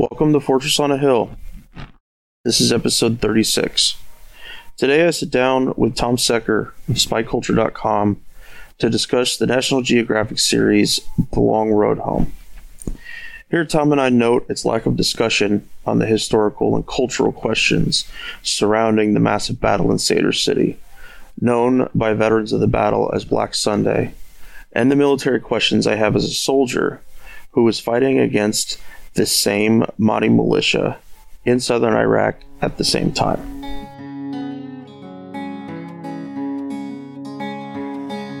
Welcome to Fortress on a Hill. This is episode 36. Today I sit down with Tom Secker of SpyCulture.com to discuss the National Geographic series The Long Road Home. Here, Tom and I note its lack of discussion on the historical and cultural questions surrounding the massive battle in Sadr City, known by veterans of the battle as Black Sunday, and the military questions I have as a soldier who was fighting against this same Mahdi militia in southern Iraq at the same time.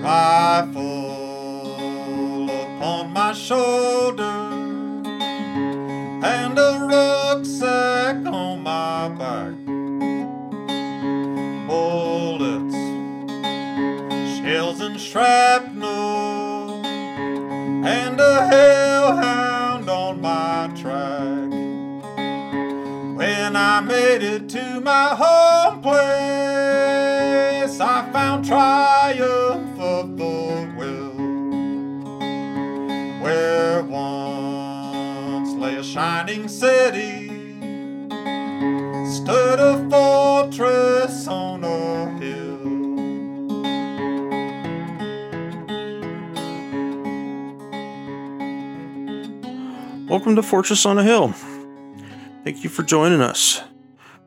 Rifle upon my shoulder and a rucksack on my back. Bullets, shells, and shrapnel, and a hellhound track. When I made it to my home place, I found triumph of the will. Where once lay a shining city, stood a fortress on a hill. Welcome to Fortress on a Hill. Thank you for joining us.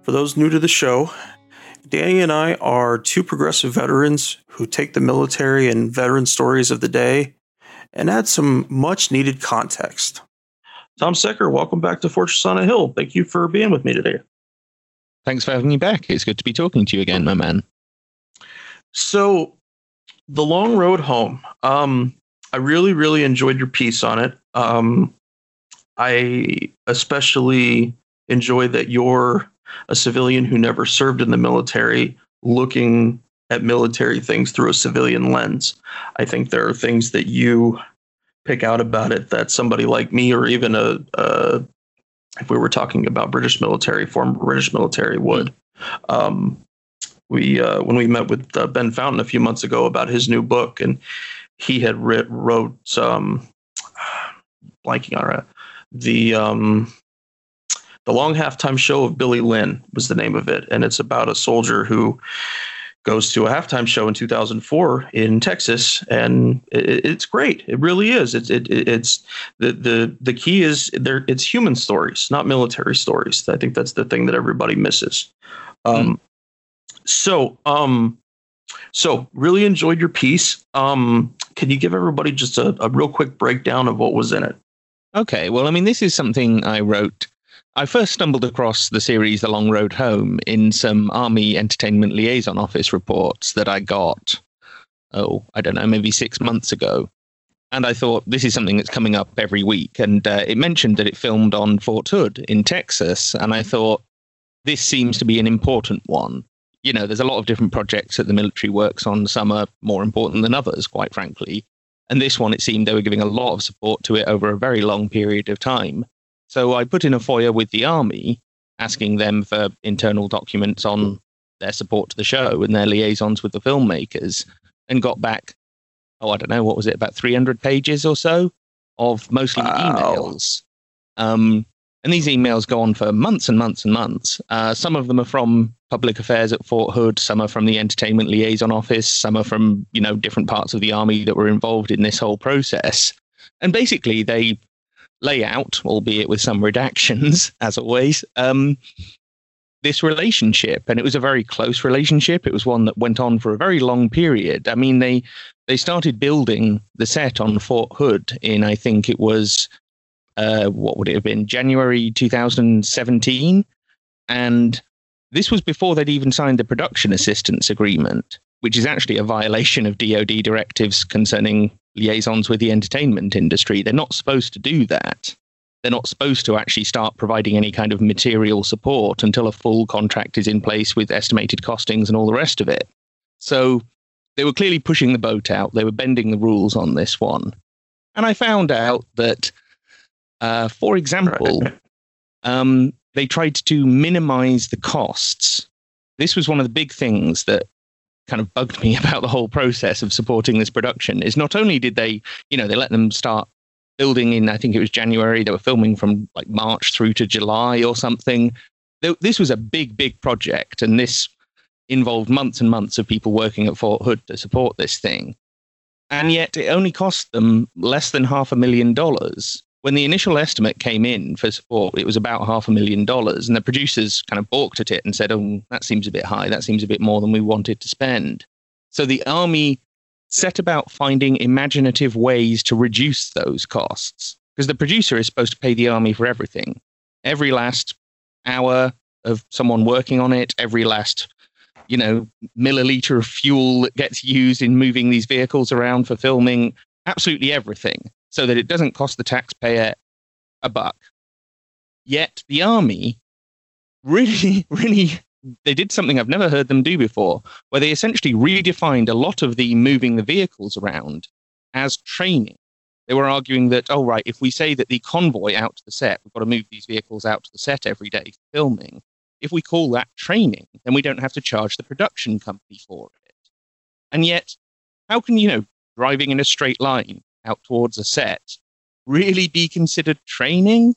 For those new to the show, Danny and I are two progressive veterans who take the military and veteran stories of the day and add some much needed context. Tom Secker, welcome back to Fortress on a Hill. Thank you for being with me today. Thanks for having me back. It's good to be talking to you again, my man. So, the long road home. Um, I really, really enjoyed your piece on it. Um, I especially enjoy that you're a civilian who never served in the military, looking at military things through a civilian lens. I think there are things that you pick out about it that somebody like me, or even a, a if we were talking about British military, former British military would. Um, we uh, when we met with uh, Ben Fountain a few months ago about his new book, and he had writ, wrote um, blanking on it. The um, the long halftime show of Billy Lynn was the name of it, and it's about a soldier who goes to a halftime show in 2004 in Texas, and it, it's great. It really is. It's it, it's the the the key is there. It's human stories, not military stories. I think that's the thing that everybody misses. Um, so um, so really enjoyed your piece. Um, can you give everybody just a, a real quick breakdown of what was in it? Okay, well, I mean, this is something I wrote. I first stumbled across the series The Long Road Home in some Army Entertainment Liaison Office reports that I got, oh, I don't know, maybe six months ago. And I thought this is something that's coming up every week. And uh, it mentioned that it filmed on Fort Hood in Texas. And I thought this seems to be an important one. You know, there's a lot of different projects that the military works on. Some are more important than others, quite frankly. And this one, it seemed they were giving a lot of support to it over a very long period of time. So I put in a FOIA with the Army, asking them for internal documents on their support to the show and their liaisons with the filmmakers, and got back, oh, I don't know, what was it, about 300 pages or so of mostly Wow. emails. Um, and these emails go on for months and months and months. Uh, some of them are from public affairs at Fort Hood. Some are from the entertainment liaison office. Some are from you know different parts of the army that were involved in this whole process. And basically, they lay out, albeit with some redactions, as always, um, this relationship. And it was a very close relationship. It was one that went on for a very long period. I mean, they they started building the set on Fort Hood in I think it was uh, what would it have been January 2017, and this was before they'd even signed the production assistance agreement, which is actually a violation of DoD directives concerning liaisons with the entertainment industry. They're not supposed to do that. They're not supposed to actually start providing any kind of material support until a full contract is in place with estimated costings and all the rest of it. So they were clearly pushing the boat out. They were bending the rules on this one. And I found out that, uh, for example, um, they tried to minimize the costs. This was one of the big things that kind of bugged me about the whole process of supporting this production is not only did they, you know, they let them start building in, I think it was January. They were filming from like March through to July or something. This was a big, big project, and this involved months and months of people working at Fort Hood to support this thing. And yet it only cost them less than half a million dollars. When the initial estimate came in for support, it was about half a million dollars. And the producers kind of balked at it and said, oh, that seems a bit high. That seems a bit more than we wanted to spend. So the Army set about finding imaginative ways to reduce those costs because the producer is supposed to pay the army for everything. Every last hour of someone working on it, every last you know milliliter of fuel that gets used in moving these vehicles around for filming, absolutely everything, so that it doesn't cost the taxpayer a buck. Yet the army really, really they did something I've never heard them do before, where they essentially redefined a lot of the moving the vehicles around as training. They were arguing that, oh, right, if we say that the convoy out to the set, we've got to move these vehicles out to the set every day for filming. If we call that training, then we don't have to charge the production company for it. And yet, how can, you know, driving in a straight line out towards a set really be considered training?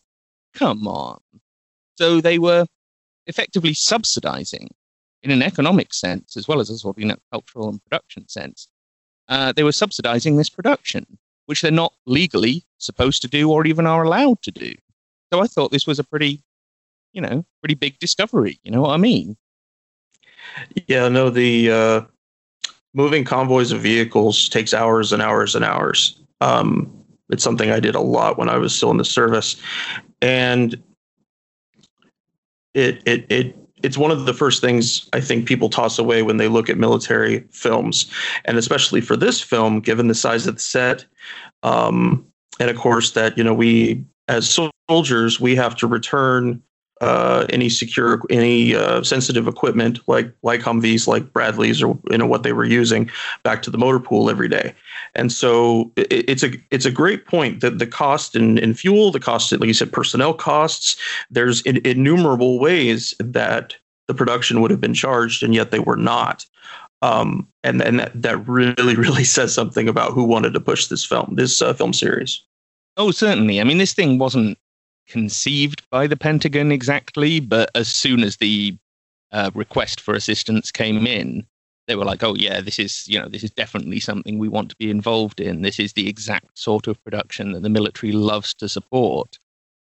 Come on. So they were effectively subsidizing in an economic sense as well as a sort of you know, cultural and production sense. Uh, they were subsidizing this production, which they're not legally supposed to do or even are allowed to do. So I thought this was a pretty, you know, pretty big discovery. You know what I mean? Yeah, no, the uh, moving convoys of vehicles takes hours and hours and hours. Um, it's something I did a lot when I was still in the service. And it it it it's one of the first things I think people toss away when they look at military films, and especially for this film, given the size of the set, um, and of course that you know we as soldiers we have to return uh, any secure, any uh, sensitive equipment like like Humvees, like Bradleys, or you know what they were using, back to the motor pool every day. And so it, it's a it's a great point that the cost in, in fuel, the cost, like you said, personnel costs. There's in, innumerable ways that the production would have been charged, and yet they were not. Um, and and that, that really really says something about who wanted to push this film, this uh, film series. Oh, certainly. I mean, this thing wasn't conceived by the Pentagon exactly, but as soon as the uh, request for assistance came in, they were like, "Oh yeah, this is you know this is definitely something we want to be involved in. This is the exact sort of production that the military loves to support."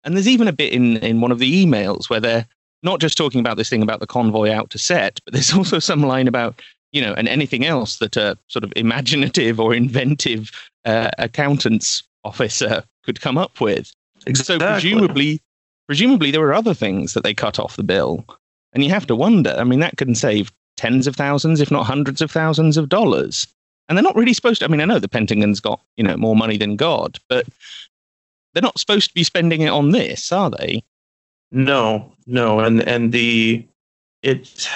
And there's even a bit in in one of the emails where they're not just talking about this thing about the convoy out to set, but there's also some line about you know and anything else that a sort of imaginative or inventive uh, accountant's officer could come up with. Exactly. So presumably, presumably there were other things that they cut off the bill, and you have to wonder. I mean, that can save tens of thousands, if not hundreds of thousands of dollars. And they're not really supposed to. I mean, I know the Pentagon's got you know more money than God, but they're not supposed to be spending it on this, are they? No, no, and and the it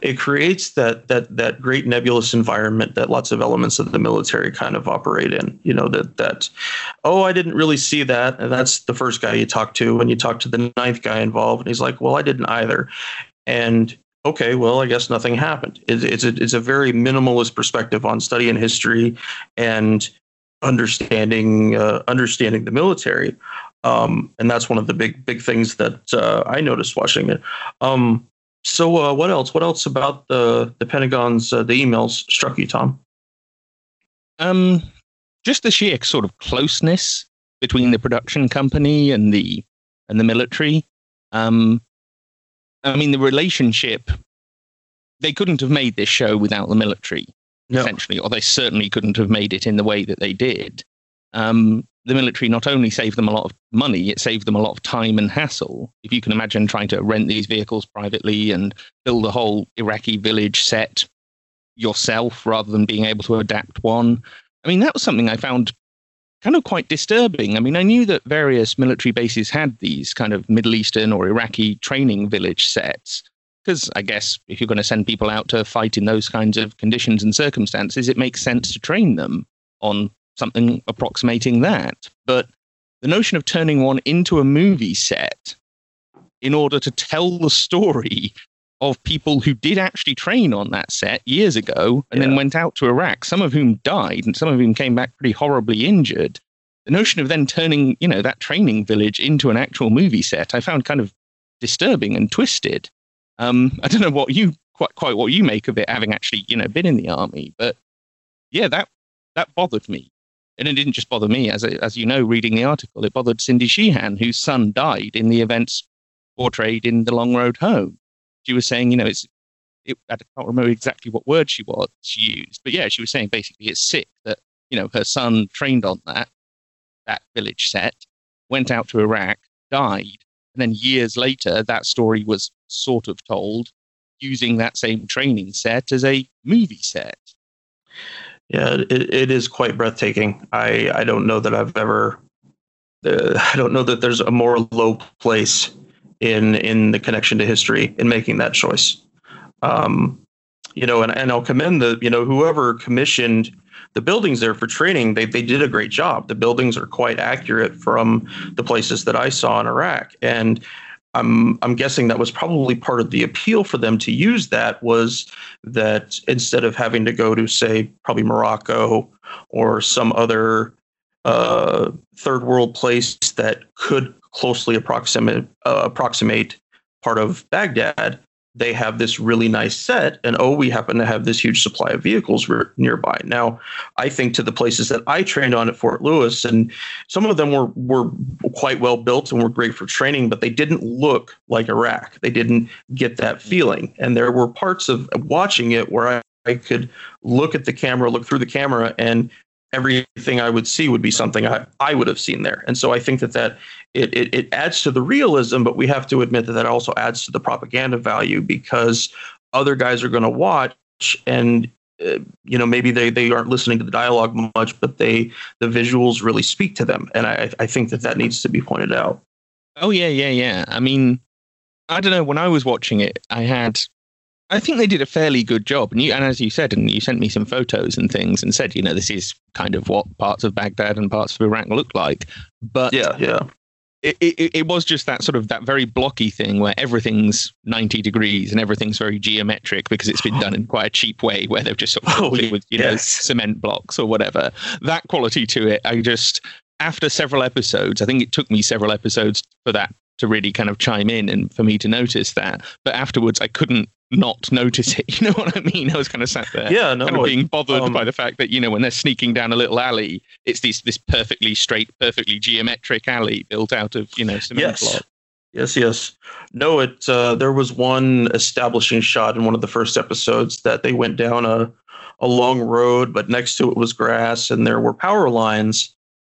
it creates that that that great nebulous environment that lots of elements of the military kind of operate in. You know that that oh I didn't really see that, and that's the first guy you talk to when you talk to the ninth guy involved, and he's like, well I didn't either, and okay, well I guess nothing happened. It, it's a it's a very minimalist perspective on studying history and understanding uh, understanding the military. Um, and that's one of the big big things that uh, I noticed watching it. Um, so, uh, what else? What else about the the Pentagon's uh, the emails struck you, Tom? Um, just the sheer sort of closeness between the production company and the and the military. Um, I mean, the relationship. They couldn't have made this show without the military, no. essentially, or they certainly couldn't have made it in the way that they did. Um, the military not only saved them a lot of money, it saved them a lot of time and hassle. If you can imagine trying to rent these vehicles privately and build a whole Iraqi village set yourself rather than being able to adapt one. I mean, that was something I found kind of quite disturbing. I mean, I knew that various military bases had these kind of Middle Eastern or Iraqi training village sets. Because I guess if you're going to send people out to fight in those kinds of conditions and circumstances, it makes sense to train them on something approximating that. But the notion of turning one into a movie set in order to tell the story of people who did actually train on that set years ago and yeah. then went out to Iraq, some of whom died and some of whom came back pretty horribly injured. the notion of then turning, you know, that training village into an actual movie set, I found kind of disturbing and twisted. Um, I don't know what you quite quite what you make of it, having actually, you know, been in the army, but yeah, that that bothered me. And it didn't just bother me, as as you know, reading the article, it bothered Cindy Sheehan, whose son died in the events portrayed in The Long Road Home. She was saying, you know, it's it, I can't remember exactly what word she was she used, but yeah, she was saying basically it's sick that you know her son trained on that that village set, went out to Iraq, died, and then years later that story was sort of told using that same training set as a movie set. Yeah, it, it is quite breathtaking. I I don't know that I've ever. Uh, I don't know that there's a more low place in in the connection to history in making that choice. Um, you know, and, and I'll commend the, you know, whoever commissioned the buildings there for training, they, they did a great job. The buildings are quite accurate from the places that I saw in Iraq. And I'm I'm guessing that was probably part of the appeal for them to use that was that instead of having to go to say probably Morocco or some other uh, third world place that could closely approximate uh, approximate part of Baghdad, they have this really nice set and oh we happen to have this huge supply of vehicles nearby. Now i think to the places that i trained on at fort lewis and some of them were were quite well built and were great for training but they didn't look like iraq they didn't get that feeling. And there were parts of watching it where i, I could look at the camera look through the camera and everything I would see would be something I, I would have seen there. And so I think that that it, it, it adds to the realism, but we have to admit that that also adds to the propaganda value because other guys are going to watch and uh, you know maybe they, they aren't listening to the dialogue much but they the visuals really speak to them. And I, I think that that needs to be pointed out. Oh yeah yeah yeah. I mean i don't know when i was watching it i had I think they did a fairly good job. And you, and as you said, and you sent me some photos and things, and said, you know, this is kind of what parts of Baghdad and parts of Iraq look like. But yeah, yeah, it, it, it was just that sort of that very blocky thing where everything's 90 degrees and everything's very geometric because it's been done in quite a cheap way where they've just sort of oh, with you yes. know cement blocks or whatever that quality to it i just after several episodes i think it took me several episodes for that to really kind of chime in and for me to notice that but afterwards i couldn't not notice it. You know what I mean? I was kind of sat there, yeah, no, kind of being bothered um, by the fact that you know when they're sneaking down a little alley, it's this this perfectly straight, perfectly geometric alley built out of you know cement yes. block. Yes, yes. No, it. Uh, there was one establishing shot in one of the first episodes that they went down a a long road, but next to it was grass, and there were power lines.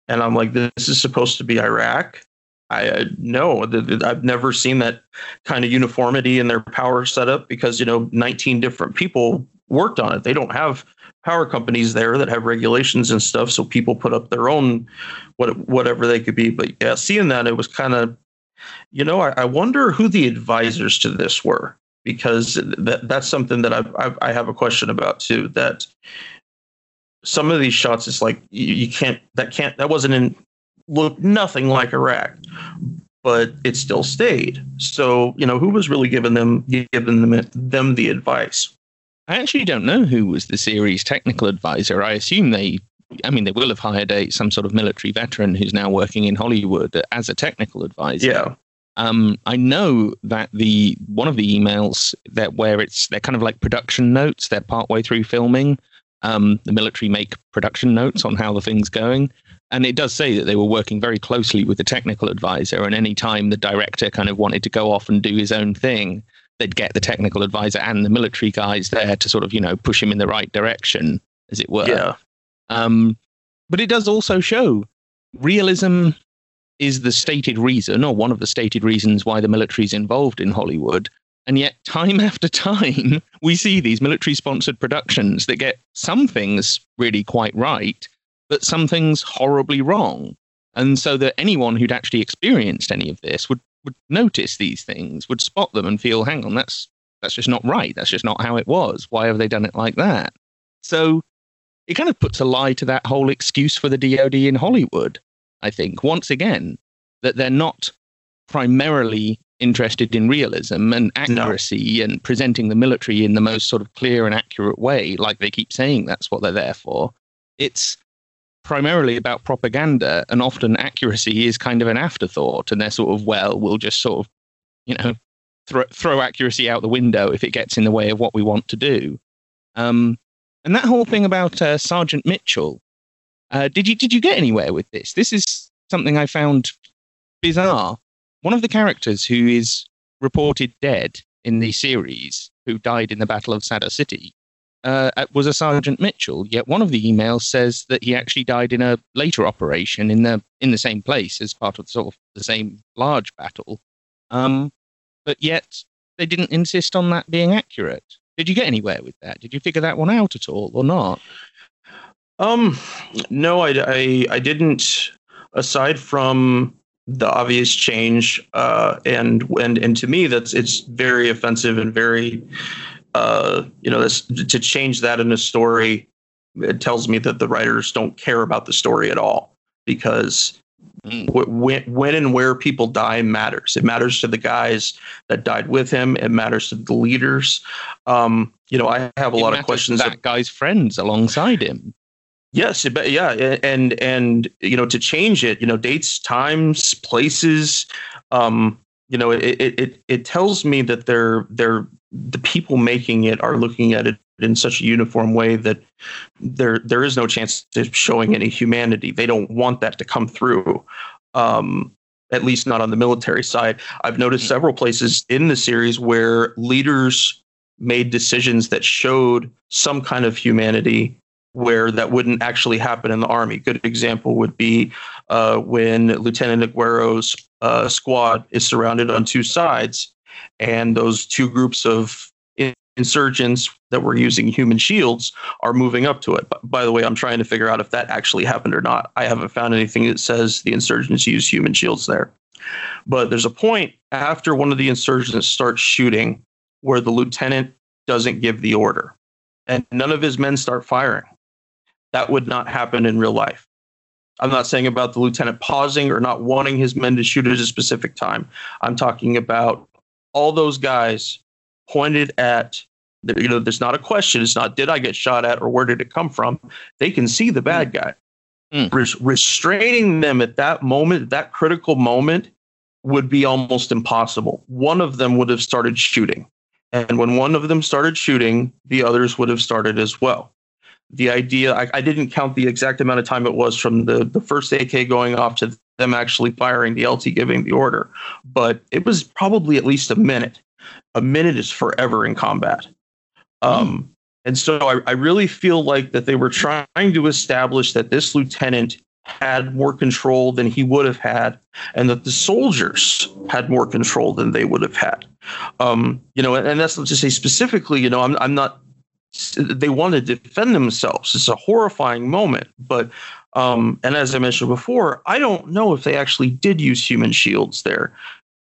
And I'm like, this is supposed to be Iraq. I no, I've never seen that kind of uniformity in their power setup because you know 19 different people worked on it. They don't have power companies there that have regulations and stuff, so people put up their own what whatever they could be. But yeah, seeing that it was kind of, you know, I, I, wonder who the advisors to this were because that that's something that I've, I've I have a question about too. That some of these shots it's like you, you can't that can't that wasn't in looked nothing like Iraq, but it still stayed. So you know who was really giving them giving them them the advice. I actually don't know who was the series technical advisor. I assume they, I mean, they will have hired a some sort of military veteran who's now working in Hollywood as a technical advisor. Yeah. Um, I know that the one of the emails that where it's they're kind of like production notes. They're partway through filming. Um, the military make production notes on how the thing's going and it does say that they were working very closely with the technical advisor and any time the director kind of wanted to go off and do his own thing they'd get the technical advisor and the military guys there to sort of you know push him in the right direction as it were. Yeah. Um, but it does also show realism is the stated reason or one of the stated reasons why the military is involved in hollywood. And yet time after time we see these military sponsored productions that get some things really quite right but something's horribly wrong. And so that anyone who'd actually experienced any of this would, would notice these things, would spot them and feel, hang on, that's that's just not right. That's just not how it was. Why have they done it like that? So it kind of puts a lie to that whole excuse for the DoD in Hollywood, I think, once again, that they're not primarily interested in realism and accuracy no. and presenting the military in the most sort of clear and accurate way, like they keep saying that's what they're there for. It's primarily about propaganda, and often accuracy is kind of an afterthought, and they're sort of well, we'll just sort of, you know, throw throw accuracy out the window if it gets in the way of what we want to do. Um, and that whole thing about uh, Sergeant Mitchell, uh, did you did you get anywhere with this? This is something I found bizarre. One of the characters who is reported dead in the series, who died in the Battle of Sadr City, uh, was a Sergeant Mitchell. Yet one of the emails says that he actually died in a later operation in the in the same place as part of sort of the same large battle. Um, but yet they didn't insist on that being accurate. Did you get anywhere with that? Did you figure that one out at all, or not? Um, no, I, I, I didn't. Aside from the obvious change, uh, and and and to me, that's it's very offensive and very, uh, you know, this to change that in a story. It tells me that the writers don't care about the story at all because Mm. When, when and where people die matters. It matters to the guys that died with him. It matters to the leaders. Um, you know, I have a it lot of questions. that guy's friends alongside him. Yes, it, yeah, and and you know to change it, you know, dates, times, places. Um, you know, it it it tells me that they're they're the people making it are looking at it in such a uniform way that there there is no chance of showing any humanity. They don't want that to come through. Um, at least not on the military side. I've noticed mm-hmm. several places in the series where leaders made decisions that showed some kind of humanity where that wouldn't actually happen in the army. Good example would be uh, when Lieutenant Aguero's uh, squad is surrounded on two sides, and those two groups of insurgents that were using human shields are moving up to it. By the way, I'm trying to figure out if that actually happened or not. I haven't found anything that says the insurgents use human shields there. But there's a point after one of the insurgents starts shooting where the lieutenant doesn't give the order and none of his men start firing. That would not happen in real life. I'm not saying about the lieutenant pausing or not wanting his men to shoot at a specific time. I'm talking about all those guys pointed at you know there's not a question. It's not did i get shot at or where did it come from? They can see the bad hmm. guy. Mm. Res- restraining them at that moment that critical moment would be almost impossible. One of them would have started shooting. And when one of them started shooting the others would have started as well. The idea I, I didn't count the exact amount of time it was from the, the first ak going off to them actually firing the lt giving the order but it was probably at least a minute a minute is forever in combat. Um, mm. And so I, I really feel like that they were trying to establish that this lieutenant had more control than he would have had, and that the soldiers had more control than they would have had. Um, you know, and, and that's not to say specifically, you know, I'm, I'm not, they want to defend themselves. It's a horrifying moment. But, um, and as I mentioned before, I don't know if they actually did use human shields there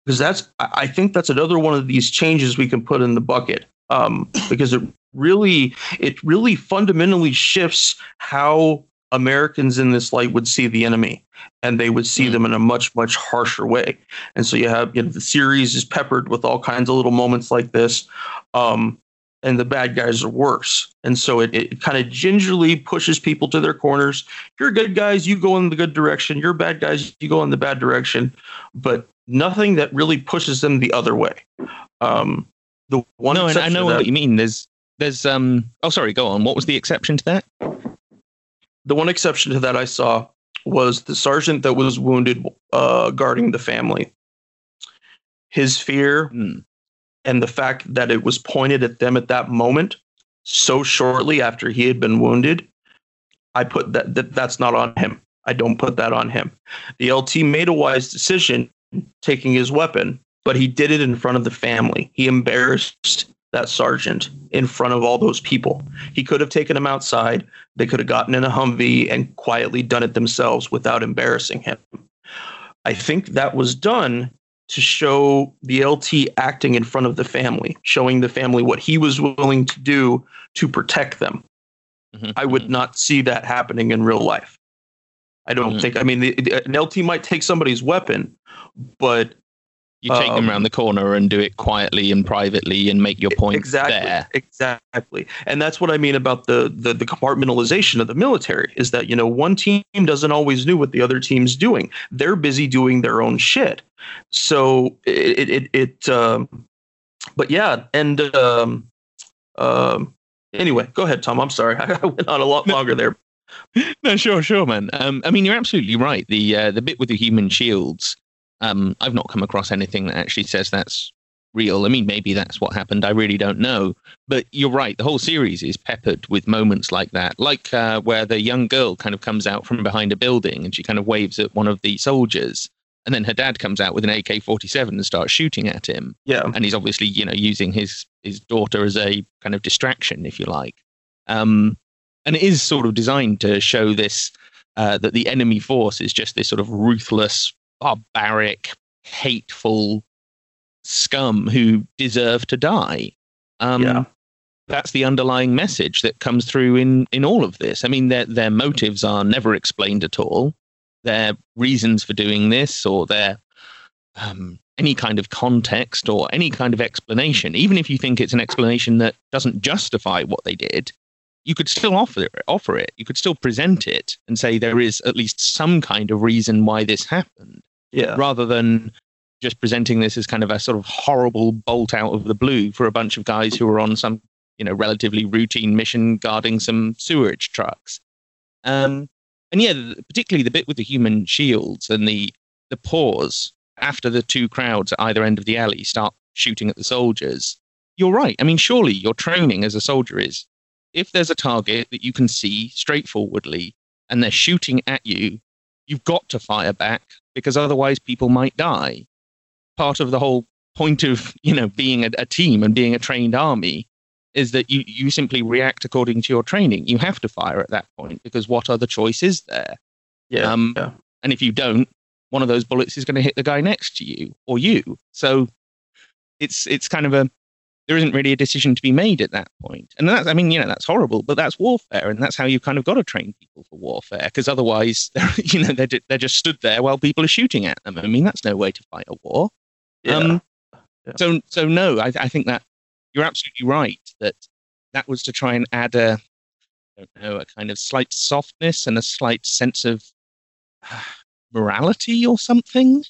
because that's I think that's another one of these changes we can put in the bucket um, because it really it really fundamentally shifts how Americans in this light would see the enemy, and they would see mm. them in a much much harsher way. And so you have you know the series is peppered with all kinds of little moments like this. Um, and the bad guys are worse. And so it, it kind of gingerly pushes people to their corners. You're good guys, you go in the good direction. You're bad guys, you go in the bad direction. But nothing that really pushes them the other way. Um, the one no, and I know that, what you mean. There's there's um oh sorry, go on. What was the exception to that? The one exception to that I saw was the sergeant that was wounded uh, guarding the family. His fear mm. And the fact that it was pointed at them at that moment so shortly after he had been wounded, I put that, that that's not on him. I don't put that on him. The LT made a wise decision taking his weapon, but he did it in front of the family. He embarrassed that sergeant in front of all those people. He could have taken him outside. They could have gotten in a Humvee and quietly done it themselves without embarrassing him. I think that was done to show the LT acting in front of the family, showing the family what he was willing to do to protect them. Mm-hmm. I would mm-hmm. not see that happening in real life. I don't mm-hmm. think. I mean, the, the, an LT might take somebody's weapon, but You take them Um, around the corner and do it quietly and privately and make your point exactly there. exactly and that's what i mean about the, the the compartmentalization of the military is that you know one team doesn't always know what the other team's doing they're busy doing their own shit so it it it, um but yeah and um um anyway go ahead tom i'm sorry i went on a lot longer there no, sure, sure, man. Um, I mean, you're absolutely right. The uh, the bit with the human shields. Um, I've not come across anything that actually says that's real. I mean, maybe that's what happened. I really don't know. But you're right. The whole series is peppered with moments like that, like uh, where the young girl kind of comes out from behind a building and she kind of waves at one of the soldiers, and then her dad comes out with an AK-47 and starts shooting at him yeah and he's obviously you know using his his daughter as a kind of distraction if you like um and it is sort of designed to show this uh, that the enemy force is just this sort of ruthless barbaric hateful scum who deserve to die. Um Yeah. that's the underlying message that comes through in in all of this. I mean their their motives are never explained at all. Their reasons for doing this or their um, any kind of context or any kind of explanation, even if you think it's an explanation that doesn't justify what they did, you could still offer it, offer it. You could still present it and say there is at least some kind of reason why this happened, yeah rather than just presenting this as kind of a sort of horrible bolt out of the blue for a bunch of guys who are on some, you know, relatively routine mission guarding some sewerage trucks. Um, and yeah, particularly the bit with the human shields and the the pause after the two crowds at either end of the alley start shooting at the soldiers. You're right. I mean, surely your training as a soldier is if there's a target that you can see straightforwardly and they're shooting at you, you've got to fire back because otherwise people might die. Part of the whole point of you know being a, a team and being a trained army is that you, you simply react according to your training. You have to fire at that point because what other choice is there? yeah um, yeah And if you don't, one of those bullets is going to hit the guy next to you or you. So it's it's kind of a there isn't really a decision to be made at that point. And that's I mean, you know, that's horrible, but that's warfare and that's how you kind of got to train people for warfare because otherwise they're you know they're, they're just stood there while people are shooting at them. I mean, that's no way to fight a war. yeah Um, Yeah. So, so no, I, I think that you're absolutely right that that was to try and add a, I don't know, a kind of slight softness and a slight sense of morality or something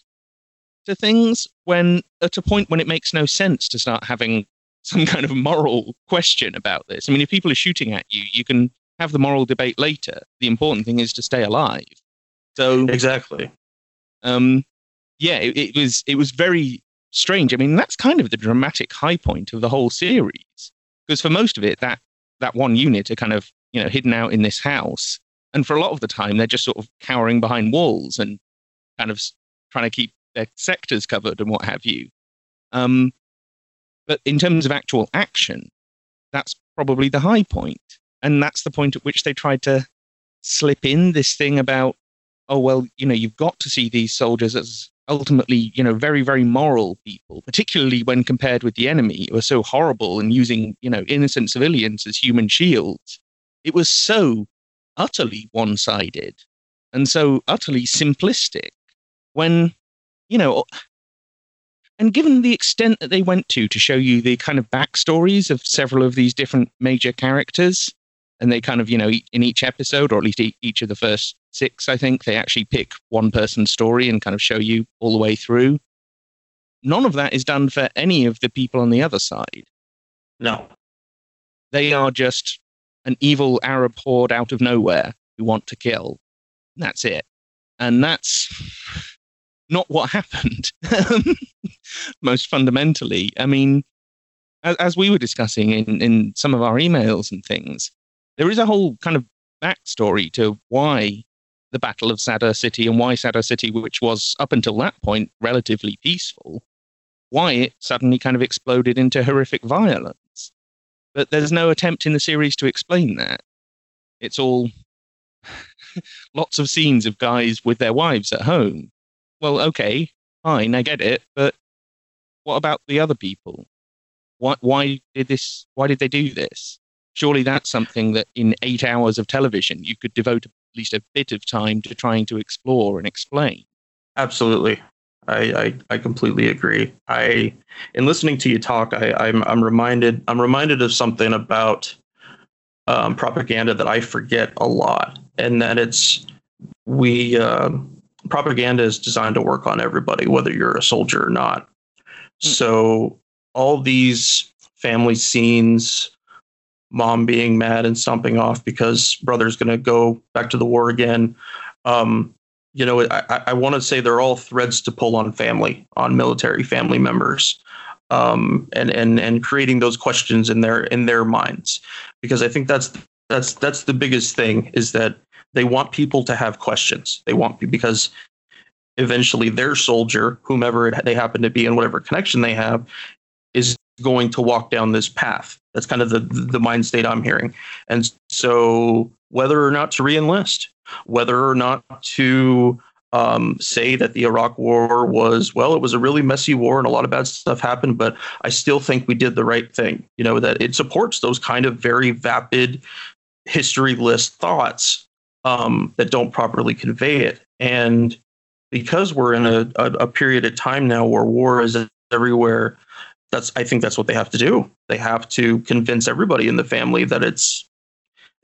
to things. When at a point when it makes no sense to start having some kind of moral question about this. I mean, if people are shooting at you, you can have the moral debate later. The important thing is to stay alive. So exactly um, yeah, it, it was it was very strange. I mean, that's kind of the dramatic high point of the whole series, because for most of it, that that one unit are kind of you know hidden out in this house, and for a lot of the time, they're just sort of cowering behind walls and kind of trying to keep their sectors covered and what have you. Um, but in terms of actual action, that's probably the high point, and that's the point at which they tried to slip in this thing about oh well you know you've got to see these soldiers as ultimately you know very very moral people particularly when compared with the enemy who are so horrible and using you know innocent civilians as human shields. It was so utterly one-sided and so utterly simplistic when you know and given the extent that they went to to show you the kind of backstories of several of these different major characters and they kind of you know in each episode or at least each of the first six i think they actually pick one person's story and kind of show you all the way through none of that is done for any of the people on the other side. No. They are just an evil arab horde out of nowhere who want to kill. That's it. And that's not what happened most fundamentally i mean as, as we were discussing in, in some of our emails and things there is a whole kind of backstory to why the Battle of Sadr City and why Sadr City, which was up until that point relatively peaceful, why it suddenly kind of exploded into horrific violence. But there's no attempt in the series to explain that. It's all lots of scenes of guys with their wives at home. Well, okay, fine, I get it, but what about the other people? Why, why did this? Why did they do this? surely that's something that in eight hours of television you could devote at least a bit of time to trying to explore and explain. absolutely I, I, I completely agree. I in listening to you talk, I, I'm I'm reminded I'm reminded of something about um, propaganda that I forget a lot, and that it's we uh, propaganda is designed to work on everybody, whether you're a soldier or not. Mm. So all these family scenes, mom being mad and stomping off because brother's going to go back to the war again. Um, you know, I, I want to say they're all threads to pull on family, on military family members, um, and and and creating those questions in their in their minds, because I think that's that's that's the biggest thing is that they want people to have questions. They want because eventually their soldier, whomever they happen to be, and whatever connection they have, is going to walk down this path. That's kind of the the mind state I'm hearing, and so whether or not to reenlist, whether or not to um, say that the Iraq War was, well, it was a really messy war and a lot of bad stuff happened, but I still think we did the right thing. You know, that it supports those kind of very vapid history list thoughts um, that don't properly convey it. And because we're in a, a, a period of time now where war is everywhere, that's I think that's what they have to do. They have to convince everybody in the family that it's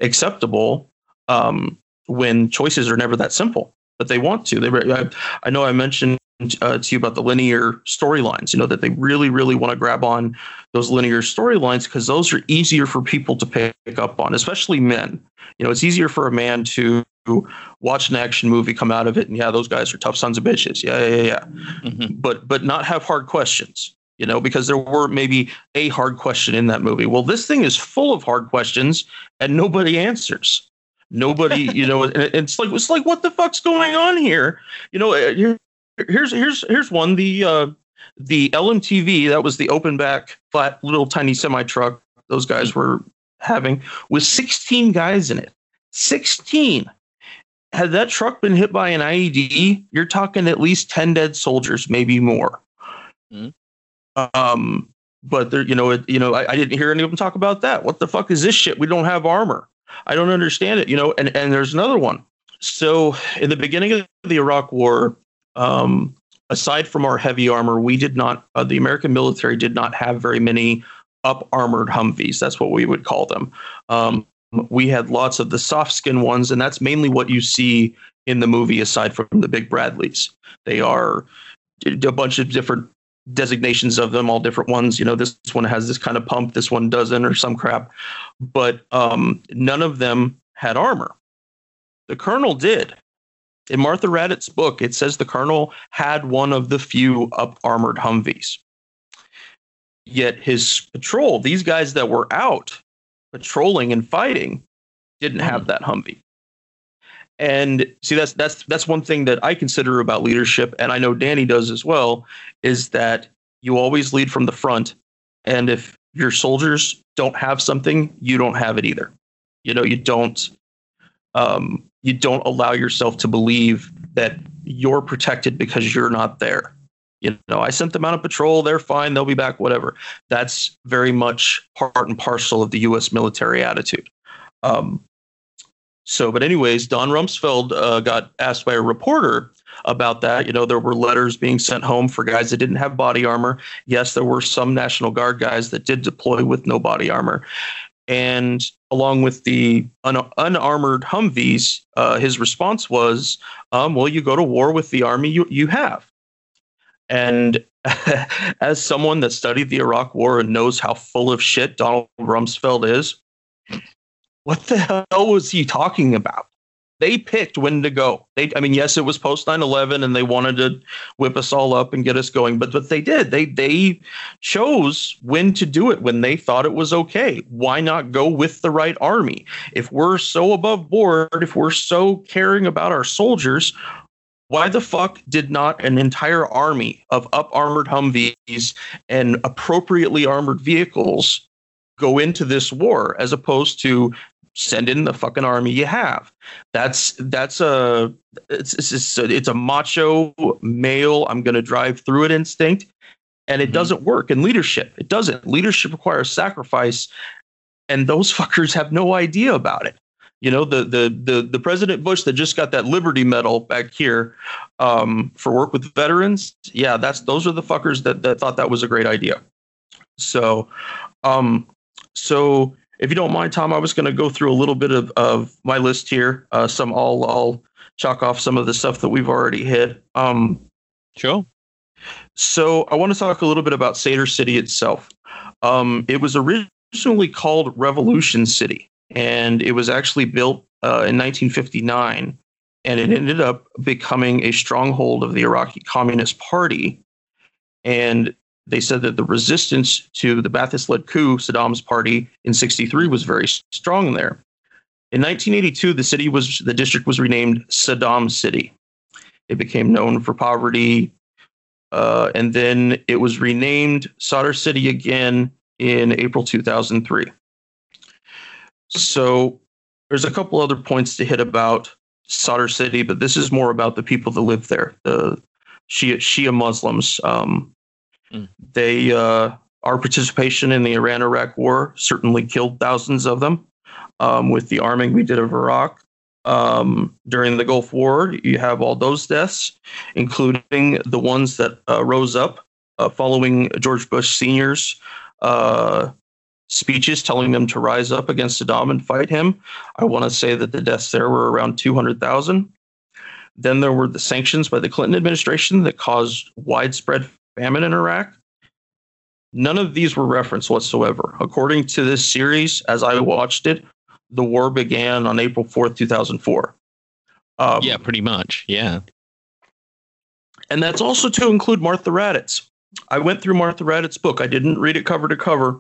acceptable um, when choices are never that simple, but they want to. They, I, I know I mentioned uh, to you about the linear storylines. You know that they really, really want to grab on those linear storylines because those are easier for people to pick up on, especially men. You know, it's easier for a man to watch an action movie, come out of it, and yeah, those guys are tough sons of bitches. Yeah, yeah, yeah. Mm-hmm. But but not have hard questions you know, because there were maybe a hard question in that movie. Well, this thing is full of hard questions and nobody answers. Nobody, you know, it's like it's like what the fuck's going on here? You know, uh, here, here's here's here's one the uh, the LMTV that was the open back flat little tiny semi truck those guys were having with 16 guys in it. 16. Had that truck been hit by an IED, you're talking at least 10 dead soldiers, maybe more. Mm-hmm. Um, but there, you know, it, you know, I, I, didn't hear any of them talk about that. What the fuck is this shit? We don't have armor. I don't understand it. You know, and and there's another one. So in the beginning of the Iraq War, um, aside from our heavy armor, we did not. Uh, the American military did not have very many up armored Humvees. That's what we would call them. Um, we had lots of the soft skin ones, and that's mainly what you see in the movie. Aside from the big Bradleys, they are a bunch of different designations of them, all different ones. You know, this one has this kind of pump, this one doesn't, or some crap. But um, none of them had armor. The colonel did. In Martha Raddatz's book, it says the colonel had one of the few up armored Humvees. Yet his patrol, these guys that were out patrolling and fighting, didn't have hmm. that Humvee. And see, that's that's that's one thing that I consider about leadership, and I know Danny does as well, is that you always lead from the front, and if your soldiers don't have something, you don't have it either. You know, you don't um, you don't allow yourself to believe that you're protected because you're not there. You know, I sent them out on patrol. They're fine. They'll be back. Whatever. That's very much part and parcel of the U.S. military attitude. Um, so, but anyways, Don Rumsfeld uh, got asked by a reporter about that. You know, there were letters being sent home for guys that didn't have body armor. Yes, there were some National Guard guys that did deploy with no body armor. And along with the un- unarmored Humvees, uh, his response was, um, well, you go to war with the army you, you have. And as someone that studied the Iraq War and knows how full of shit Donald Rumsfeld is, what the hell was he talking about? They picked when to go. They, I mean, yes, it was post 9/11, and they wanted to whip us all up and get us going. But but they did. They they chose when to do it when they thought it was okay. Why not go with the right army? If we're so above board, if we're so caring about our soldiers, why the fuck did not an entire army of up armored Humvees and appropriately armored vehicles go into this war as opposed to send in the fucking army you have. That's that's a it's it's, a, it's a macho male. I'm going to drive through it instinct, and it mm-hmm. doesn't work in leadership. It doesn't. Leadership requires sacrifice, and those fuckers have no idea about it. You know, the the the the President Bush that just got that Liberty Medal back here um, for work with veterans. Yeah, that's those are the fuckers that that thought that was a great idea. So, um, so if you don't mind, Tom, I was going to go through a little bit of, of my list here. Uh, some I'll I'll chalk off some of the stuff that we've already hit. Um, Sure. so I want to talk a little bit about Sadr City itself. Um, it was originally called Revolution City, and it was actually built uh, in 1959, and it ended up becoming a stronghold of the Iraqi Communist Party. And they said that the resistance to the Ba'athist-led coup, Saddam's party in '63, was very strong there. In 1982, the city was the district was renamed Saddam City. It became known for poverty, uh, and then it was renamed Sadr City again in April 2003. So there's a couple other points to hit about Sadr City, but this is more about the people that live there, the Shia, Shia Muslims. Um, Mm. They uh, our participation in the Iran-Iraq War certainly killed thousands of them. Um, with the arming we did of Iraq um, during the Gulf War, you have all those deaths, including the ones that uh, rose up uh, following George Bush Sr.'s uh, speeches telling them to rise up against Saddam and fight him. I want to say that the deaths there were around 200,000. Then there were the sanctions by the Clinton administration that caused widespread famine in Iraq. None of these were referenced whatsoever. According to this series, as I watched it, the war began on April 4th, 2004. Um, Yeah, pretty much. Yeah. and that's also to include Martha Raddatz. I went through Martha Raddatz's book. I didn't read it cover to cover,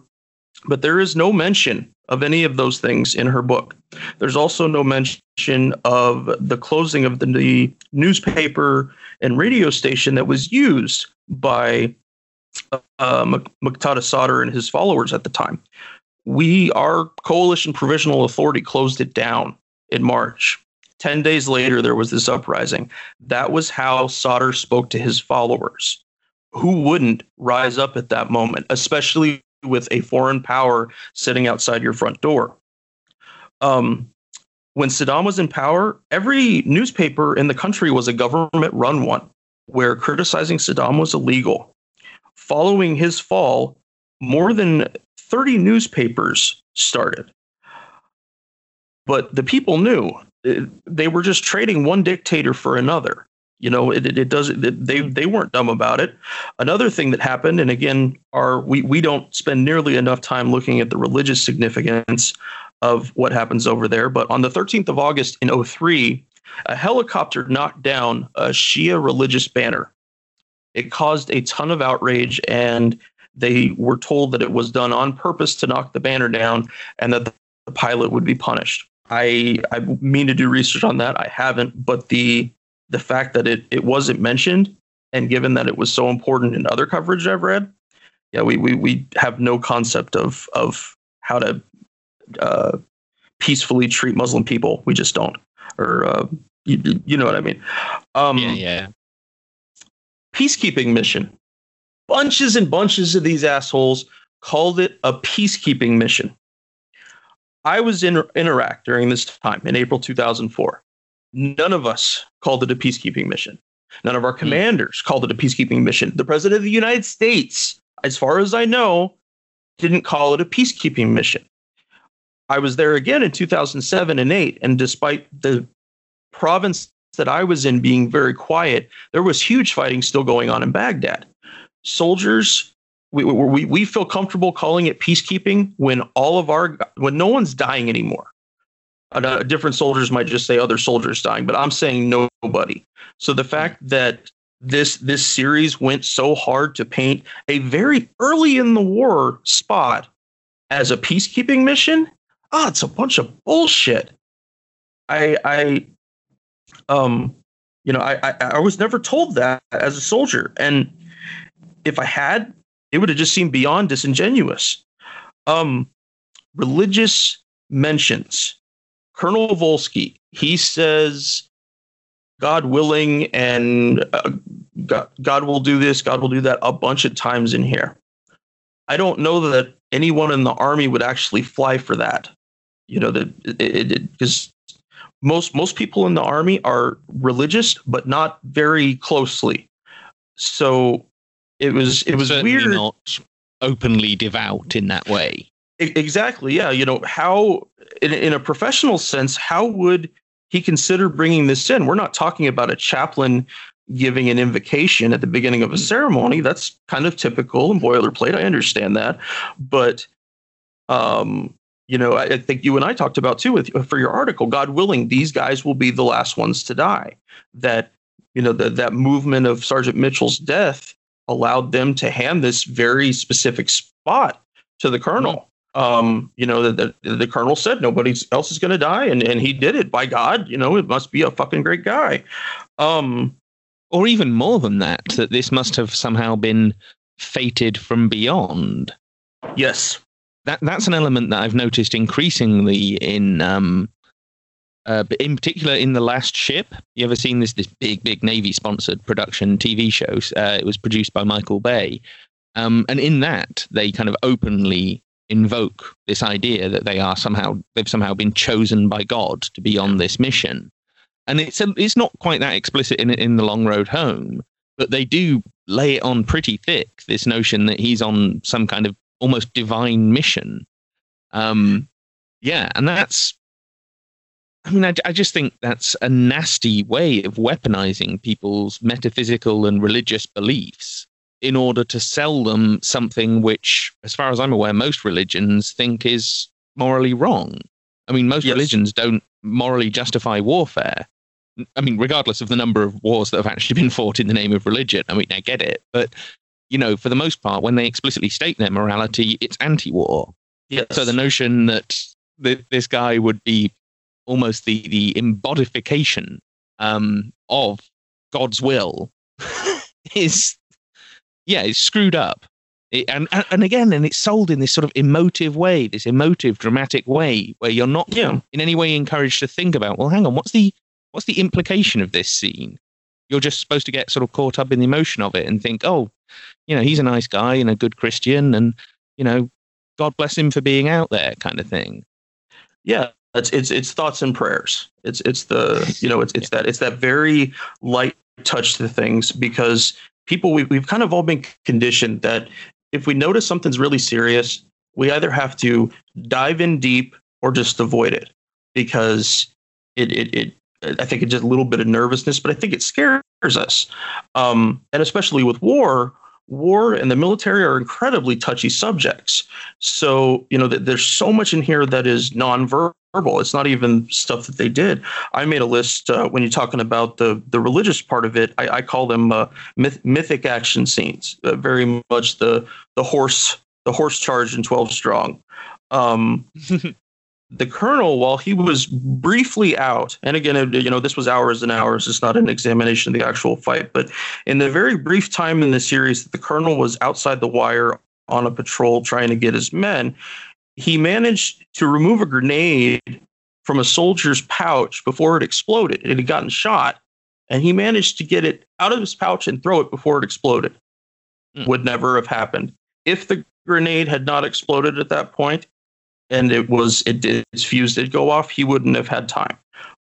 but there is no mention of any of those things in her book. There's also no mention of the closing of the, newspaper and radio station that was used by uh, Muq- Muqtada Sadr and his followers at the time. We, our coalition provisional authority, closed it down in March. 10 days later, there was this uprising. That was how Sadr spoke to his followers. Who wouldn't rise up at that moment, especially with a foreign power sitting outside your front door? Um, when Saddam was in power, every newspaper in the country was a government run one where criticizing Saddam was illegal. Following his fall, more than 30 newspapers started. But the people knew uh, they were just trading one dictator for another. You know, it, it, it does it, they hmm. they weren't dumb about it. Another thing that happened, and again, our we we don't spend nearly enough time looking at the religious significance of what happens over there. But on the 13th of August in 03, a helicopter knocked down a Shia religious banner. It caused a ton of outrage, and they were told that it was done on purpose to knock the banner down, and that the pilot would be punished. I I mean to do research on that. I haven't, but the the fact that it it wasn't mentioned, and given that it was so important in other coverage I've read, yeah, we we we have no concept of of how to uh, peacefully treat Muslim people. We just don't, or uh, you, you know what I mean. Um, Yeah, yeah. peacekeeping mission. Bunches and bunches of these assholes called it a peacekeeping mission. I was in, in Iraq during this time in April 2004. None of us called it a peacekeeping mission. None of our hmm. commanders called it a peacekeeping mission. The President of the United States, as far as I know, didn't call it a peacekeeping mission. I was there again in 2007 and 8, and despite the province that I was in being very quiet, there was huge fighting still going on in Baghdad. Soldiers, we, we, we feel comfortable calling it peacekeeping when all of our when no one's dying anymore. Uh, different soldiers might just say other soldiers dying, but I'm saying nobody. So the fact that this this series went so hard to paint a very early in the war spot as a peacekeeping mission, ah, it's a bunch of bullshit. I I um you know I, I I was never told that as a soldier, and if I had, it would have just seemed beyond disingenuous. Um, religious mentions. Colonel Volesky, he says, God willing, and uh, God, God will do this, God will do that a bunch of times in here. I don't know that anyone in the army would actually fly for that. You know, that because most most people in the army are religious, but not very closely. So it was it was Certainly weird. not openly devout in that way. Exactly. Yeah. You know, how, in, in a professional sense, how would he consider bringing this in? We're not talking about a chaplain giving an invocation at the beginning of a ceremony. That's kind of typical and boilerplate. I understand that. But, um, you know, I, I think you and I talked about too with for your article. God willing, these guys will be the last ones to die. That you know that that movement of Sergeant Mitchell's death allowed them to hand this very specific spot to the colonel. Um, you know, the, the, the colonel said nobody else is going to die, and, and he did it by God. You know, it must be a fucking great guy. Um, Or even more than that, that this must have somehow been fated from beyond. yes, That that's an element that I've noticed increasingly in um uh, in particular in the last ship you ever seen this this big big navy sponsored production tv show uh, it was produced by michael bay um, and in that they kind of openly invoke this idea that they are somehow they've somehow been chosen by god to be on this mission. And it's a, it's not quite that explicit in in the long road home but they do lay it on pretty thick this notion that he's on some kind of almost divine mission. Um yeah and that's i mean I, I just think that's a nasty way of weaponizing people's metaphysical and religious beliefs in order to sell them something which as far as i'm aware most religions think is morally wrong i mean most Yes. religions don't morally justify warfare I mean, regardless of the number of wars that have actually been fought in the name of religion, I mean, I get it. But, you know, for the most part, when they explicitly state their morality, it's anti war. yes. So the notion that th- this guy would be almost the, the embodification um, of God's will is, yeah, it's screwed up. It, and, and and again, and it's sold in this sort of emotive way, this emotive, dramatic way, where you're not Yeah. in any way encouraged to think about, well, hang on, what's the what's the implication of this scene? You're just supposed to get sort of caught up in the emotion of it and think, oh, you know, he's a nice guy and a good Christian, and you know, God bless him for being out there, kind of thing. yeah it's it's it's thoughts and prayers it's it's the you know it's it's that it's that very light touch to things because people we, we've kind of all been conditioned that if we notice something's really serious we either have to dive in deep or just avoid it because it it, it I think it's just a little bit of nervousness, but I think it scares us. Um, and especially with war, war and the military are incredibly touchy subjects. So, you know, th- there's so much in here that is nonverbal. It's not even stuff that they did. I made a list uh, when you're talking about the the religious part of it. I, I call them uh, myth- mythic action scenes. Uh, very much the the horse the horse charge in Twelve Strong. Um, the colonel, while he was briefly out, and again, you know, this was hours and hours. It's not an examination of the actual fight, but in the very brief time in the series that the colonel was outside the wire on a patrol trying to get his men, he managed to remove a grenade from a soldier's pouch before it exploded. It had gotten shot, and he managed to get it out of his pouch and throw it before it exploded. Hmm. Would never have happened if the grenade had not exploded at that point and it was it did his fuse did go off, he wouldn't have had time.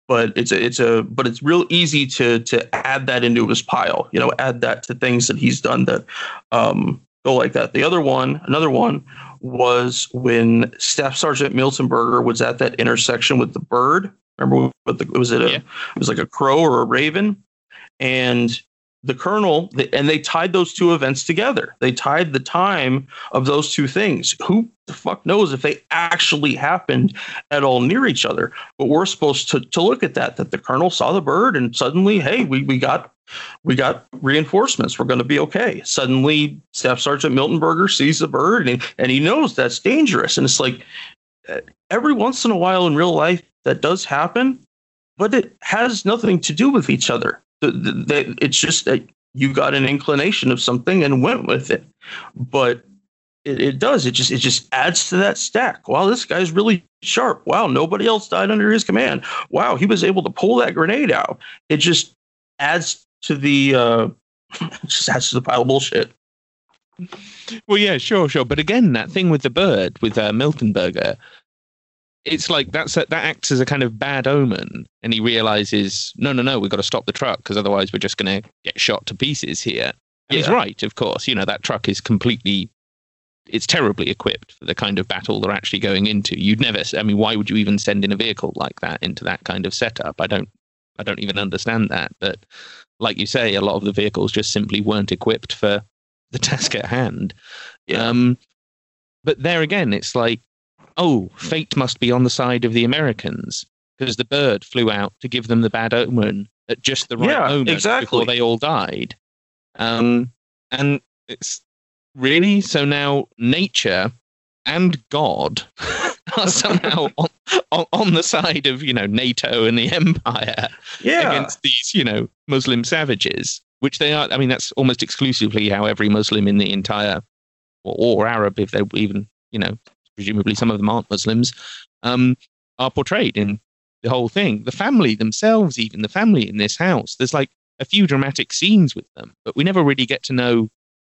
But it's a it's a but it's real easy to to add that into his pile. You know, add that to things that he's done that um, go like that. The other one, another one, was when Staff Sergeant Miltenberger was at that intersection with the bird. Remember what the, was it? A, Yeah. It was like a crow or a raven, and the colonel and they tied those two events together. They tied the time of those two things. Who the fuck knows if they actually happened at all near each other? But we're supposed to to look at that. That the colonel saw the bird and suddenly, hey, we we got we got reinforcements. We're going to be okay. Suddenly, Staff Sergeant Miltenberger sees the bird and and he knows that's dangerous. And it's like uh, every once in a while in real life that does happen, but it has nothing to do with each other. The, the, the, it's just that you got an inclination of something and went with it. But it, it does. It just it just adds to that stack. Wow, this guy's really sharp. Wow, nobody else died under his command. Wow, he was able to pull that grenade out. It just adds to the uh, just adds to the pile of bullshit. Well, yeah, sure, sure. But again, that thing with the bird, with uh, Miltenberger, it's like that's a, that acts as a kind of bad omen, and he realizes, no, no, no, we've got to stop the truck because otherwise we're just going to get shot to pieces here. And he's right, of course. You know that truck is completely, it's terribly equipped for the kind of battle they're actually going into. You'd never, I mean, why would you even send in a vehicle like that into that kind of setup? I don't, I don't even understand that. But like you say, a lot of the vehicles just simply weren't equipped for the task at hand. Yeah. Um, but there again, it's like, oh, fate must be on the side of the Americans because the bird flew out to give them the bad omen at just the right Yeah, moment exactly. before they all died. Um, and it's really so now nature and God are somehow on, on, on the side of you know NATO and the Empire Yeah. against these, you know, Muslim savages, which they are. I mean, that's almost exclusively how every Muslim in the entire, or, or Arab, if they're even, you know, presumably some of them aren't Muslims, um, are portrayed in the whole thing. The family themselves, even the family in this house, there's like a few dramatic scenes with them, but we never really get to know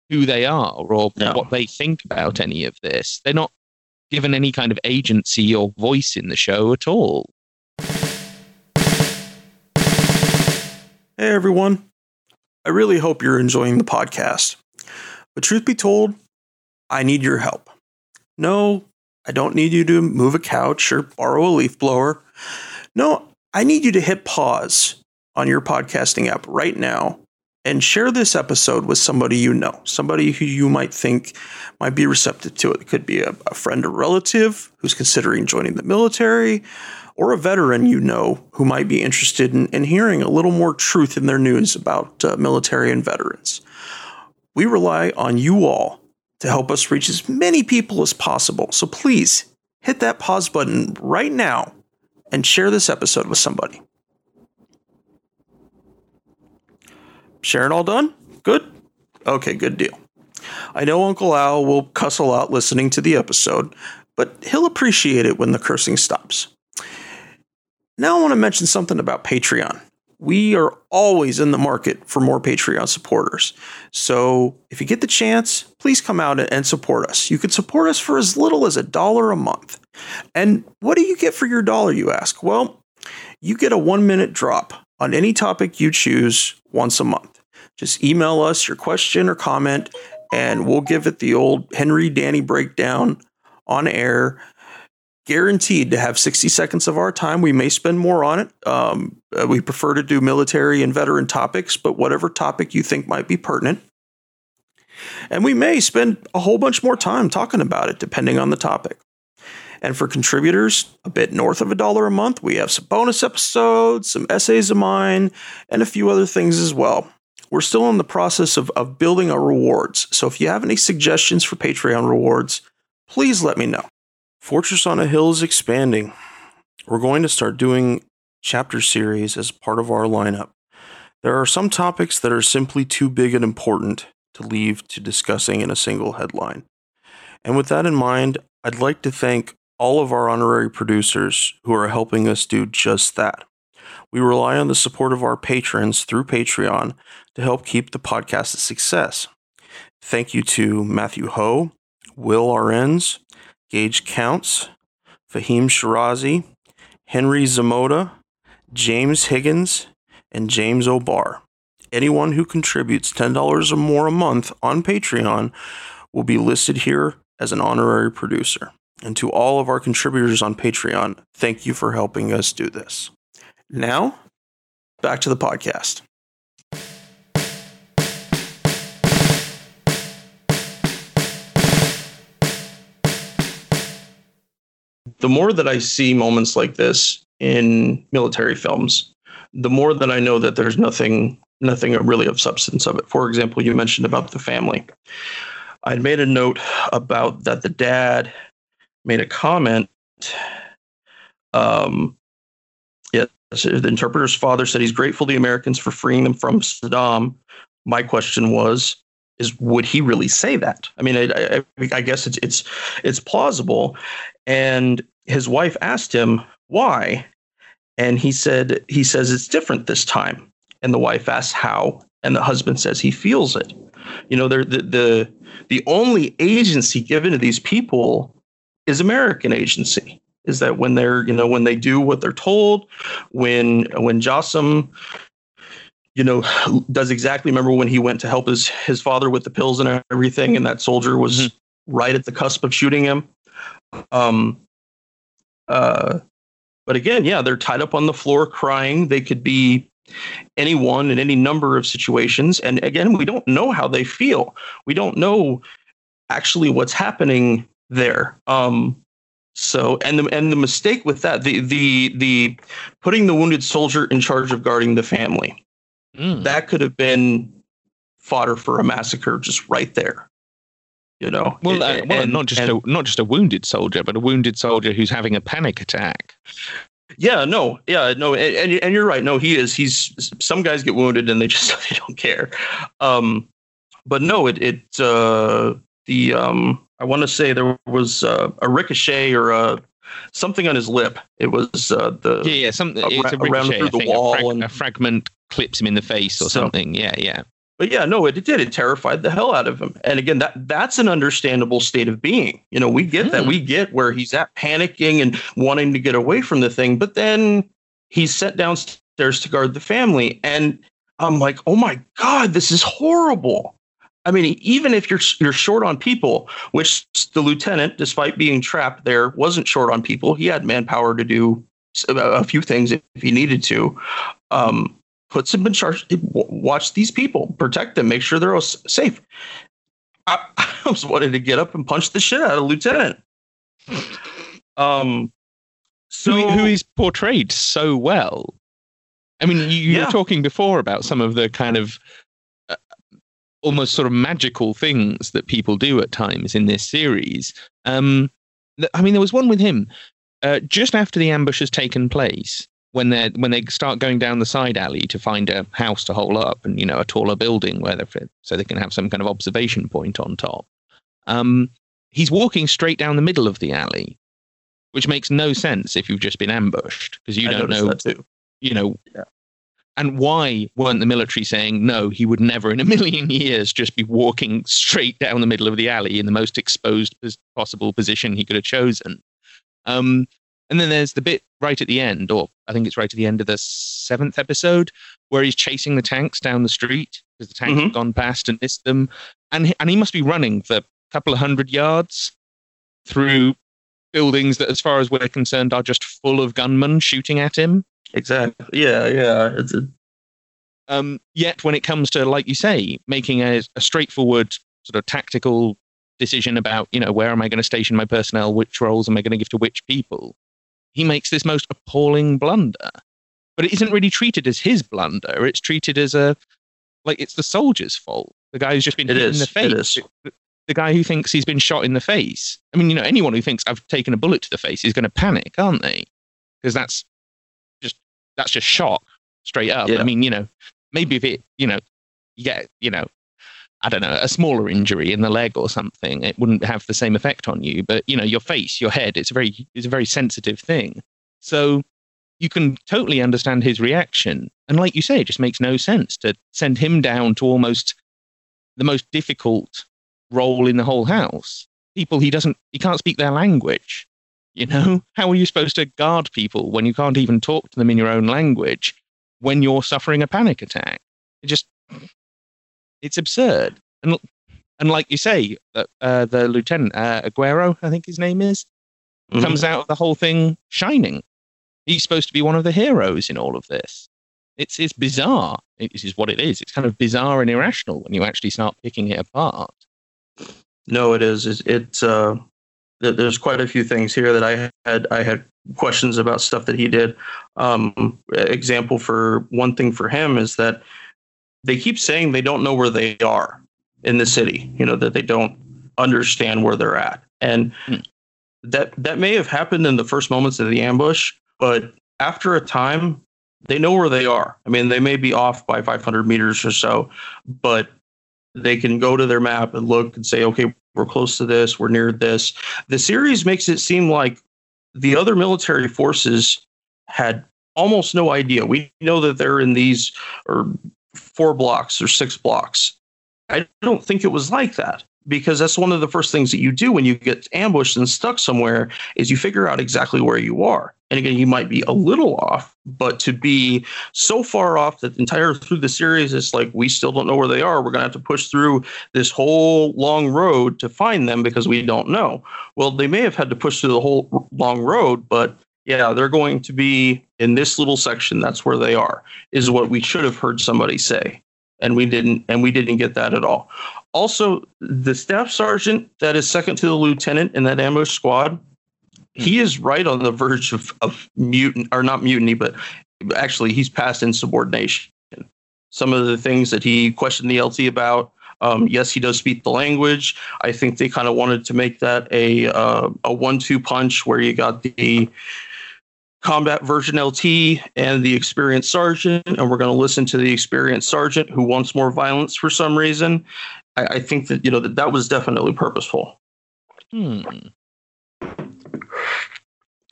who they are or No. what they think about any of this. They're not given any kind of agency or voice in the show at all. Hey everyone. I really hope you're enjoying the podcast. But truth be told, I need your help. No, I don't need you to move a couch or borrow a leaf blower. No, I need you to hit pause on your podcasting app right now and share this episode with somebody you know, somebody who you might think might be receptive to it. It could be a, a friend or relative who's considering joining the military, or a veteran you know who might be interested in, in hearing a little more truth in their news about uh, military and veterans. We rely on you all to help us reach as many people as possible. So please hit that pause button right now and share this episode with somebody. Sharing all done? Good? Okay, good deal. I know Uncle Al will cuss a lot listening to the episode, but he'll appreciate it when the cursing stops. Now, I want to mention something about Patreon. We are always in the market for more Patreon supporters. So, if you get the chance, please come out and support us. You can support us for as little as a dollar a month. And what do you get for your dollar, you ask? Well, you get a one minute drop on any topic you choose once a month. Just email us your question or comment, and we'll give it the old Henry Danny breakdown on air guaranteed to have 60 seconds of our time. We may spend more on it. Um, uh, we prefer to do military and veteran topics, but whatever topic you think might be pertinent. And we may spend a whole bunch more time talking about it, depending on the topic. And for contributors, a bit north of a dollar a month, we have some bonus episodes, some essays of mine, and a few other things as well. We're still in the process of, of building our rewards. So if you have any suggestions for Patreon rewards, please let me know. Fortress on a Hill is expanding. We're going to start doing chapter series as part of our lineup. There are some topics that are simply too big and important to leave to discussing in a single headline. And with that in mind, I'd like to thank all of our honorary producers who are helping us do just that. We rely on the support of our patrons through Patreon to help keep the podcast a success. Thank you to Matthew Ho, Will Arens, Gage Counts, Fahim Shirazi, Henry Zamota, James Higgins, and James O'Barr. Anyone who contributes $10 or more a month on Patreon will be listed here as an honorary producer. And to all of our contributors on Patreon, thank you for helping us do this. Now, back to the podcast. The more that I see moments like this in military films, the more that I know that there's nothing nothing really of substance of it. For example, you mentioned about the family. I'd made a note about that the dad made a comment. Um, yes, the interpreter's father said he's grateful to the Americans for freeing them from Saddam. My question was, is would he really say that? I mean, I, I, I guess it's it's it's plausible. And his wife asked him why, and he said he says it's different this time. And the wife asks how, and the husband says he feels it. You know, they're the the the only agency given to these people is American agency. is that when they're you know when they do what they're told, when when Jassim you know does exactly remember when he went to help his his father with the pills and everything and that soldier was mm-hmm. right at the cusp of shooting him um uh but again yeah they're tied up on the floor crying. They could be anyone in any number of situations. And again we don't know how they feel. We don't know actually what's happening there. Um so and the and the mistake with that the the the putting the wounded soldier in charge of guarding the family. Mm. that could have been fodder for a massacre just right there you know well, uh, well and, not just and, a not just a wounded soldier but a wounded soldier who's having a panic attack yeah no yeah no and, and you're right no he is he's some guys get wounded and they just they don't care um but no it it uh the um I want to say there was uh, a ricochet or a something on his lip. It was uh, the yeah, yeah, something it's a ricochet, through the wall, a, frag- and a fragment clips him in the face or so, something. Yeah, yeah. But yeah, no, it, it, did. It terrified the hell out of him. And again, that that's an understandable state of being. You know, we get mm. that. Hmm. We get where he's at panicking and wanting to get away from the thing. But then he's set downstairs to guard the family, and I'm like, oh my god, this is horrible. I mean, even if you're you're short on people, which the lieutenant, despite being trapped there, wasn't short on people. He had manpower to do a few things if he needed to. Um, puts him in charge. Watch these people, protect them, make sure they're all safe. I, I was wanting to get up and punch the shit out of lieutenant. Um, so who, who is portrayed so well. I mean, you, you yeah. were talking before about some of the kind of almost sort of magical things that people do at times in this series. Um, I mean, there was one with him uh, just after the ambush has taken place. When they when they start going down the side alley to find a house to hole up and you know a taller building where they fit so they can have some kind of observation point on top, um, he's walking straight down the middle of the alley, which makes no sense if you've just been ambushed because you I don't know you know yeah. And why weren't the military saying, no, he would never in a million years just be walking straight down the middle of the alley in the most exposed possible position he could have chosen? Um, and then there's the bit right at the end, or I think it's right at the end of the seventh episode, where he's chasing the tanks down the street because the tanks mm-hmm. have gone past and missed them. And he, and he must be running for a couple of hundred yards through buildings that, as far as we're concerned, are just full of gunmen shooting at him. Exactly. Yeah, yeah. It's a... um, yet, when it comes to, like you say, making a, a straightforward sort of tactical decision about, you know, where am I going to station my personnel, which roles am I going to give to which people, he makes this most appalling blunder. But it isn't really treated as his blunder. It's treated as a like it's the soldier's fault. The guy who's just been it hit is. in the face. The, the guy who thinks he's been shot in the face. I mean, you know, anyone who thinks I've taken a bullet to the face is going to panic, aren't they? Because that's just that's just shock straight up. Yeah. I mean, you know, maybe if it, you know, you get, you know, I don't know, a smaller injury in the leg or something, it wouldn't have the same effect on you. But you know, your face, your head, it's a very, it's a very sensitive thing. So you can totally understand his reaction. And like you say, it just makes no sense to send him down to almost the most difficult role in the whole house. People he doesn't, he can't speak their language. You know, how are you supposed to guard people when you can't even talk to them in your own language when you're suffering a panic attack? It just, it's absurd. And and like you say, uh, uh, the lieutenant uh, Aguero, I think his name is, mm-hmm. comes out of the whole thing shining. He's supposed to be one of the heroes in all of this. It's it's bizarre. It is what it is. It's kind of bizarre and irrational when you actually start picking it apart. No, it is. It's, it's uh, there's quite a few things here that I had I had questions about stuff that he did. Um, example for one thing for him is that they keep saying they don't know where they are in the city. You know that they don't understand where they're at, and hmm. that that may have happened in the first moments of the ambush, but after a time, they know where they are. I mean, they may be off by 500 meters or so, but they can go to their map and look and say, okay, we're close to this, we're near this. The series makes it seem like the other military forces had almost no idea. We know that they're in these or four blocks or six blocks. I don't think it was like that. because that's one of the first things that you do when you get ambushed and stuck somewhere is you figure out exactly where you are. And again, you might be a little off, but to be so far off that the entire through the series, it's like we still don't know where they are. We're gonna have to push through this whole long road to find them because we don't know. Well, they may have had to push through the whole long road, but yeah, they're going to be in this little section. That's where they are, is what we should have heard somebody say. And we didn't, and we didn't get that at all. Also, the staff sergeant that is second to the lieutenant in that ambush squad, he is right on the verge of, of mutant or not mutiny, but actually he's past insubordination. Some of the things that he questioned the LT about, um, yes, he does speak the language. I think they kind of wanted to make that a uh, a one-two punch where you got the combat version LT and the experienced sergeant, and we're going to listen to the experienced sergeant who wants more violence for some reason. I, I think that you know that that was definitely purposeful. Hmm.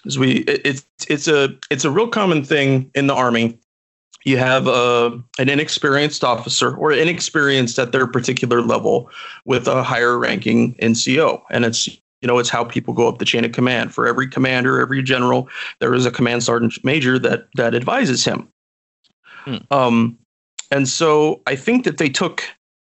As we, it, it's it's a it's a real common thing in the army. You have uh, an inexperienced officer or inexperienced at their particular level with a higher ranking NCO, and it's you know it's how people go up the chain of command. For every commander, every general, there is a command sergeant major that that advises him. Hmm. Um, and so I think that they took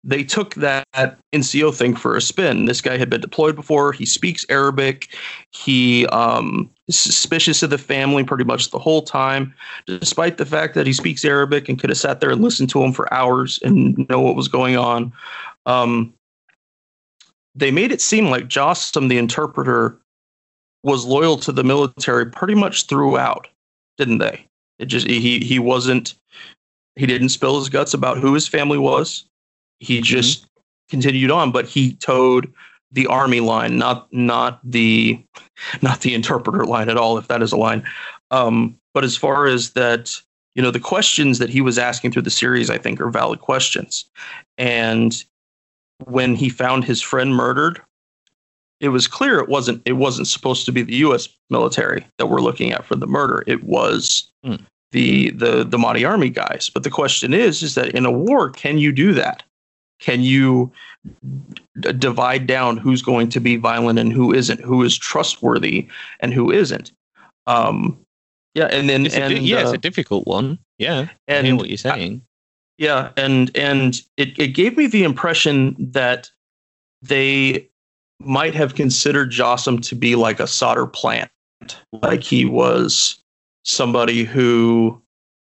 they took that NCO thing for a spin. This guy had been deployed before. He speaks Arabic. He um, is suspicious of the family pretty much the whole time, despite the fact that he speaks Arabic and could have sat there and listened to him for hours and know what was going on. Um, they made it seem like Jassim, the interpreter, was loyal to the military pretty much throughout, didn't they? It just he he wasn't he didn't spill his guts about who his family was he just continued on, but he towed the army line, not not the not the interpreter line at all, if that is a line. Um, but as far as that, you know, the questions that he was asking through the series, I think, are valid questions. And when he found his friend murdered, it was clear it wasn't it wasn't supposed to be the U.S. military that we're looking at for the murder. It was Hmm. the the the Mahdi army guys. But the question is, is that in a war, can you do that? Can you d- divide down who's going to be violent and who isn't? Who is trustworthy and who isn't? Um, yeah, and then It's a, and di- yeah, it's uh, a difficult one. Yeah, I hear and what you're saying. Yeah, and and it, it gave me the impression that they might have considered Jassim to be like a Sadr plant, like he was somebody who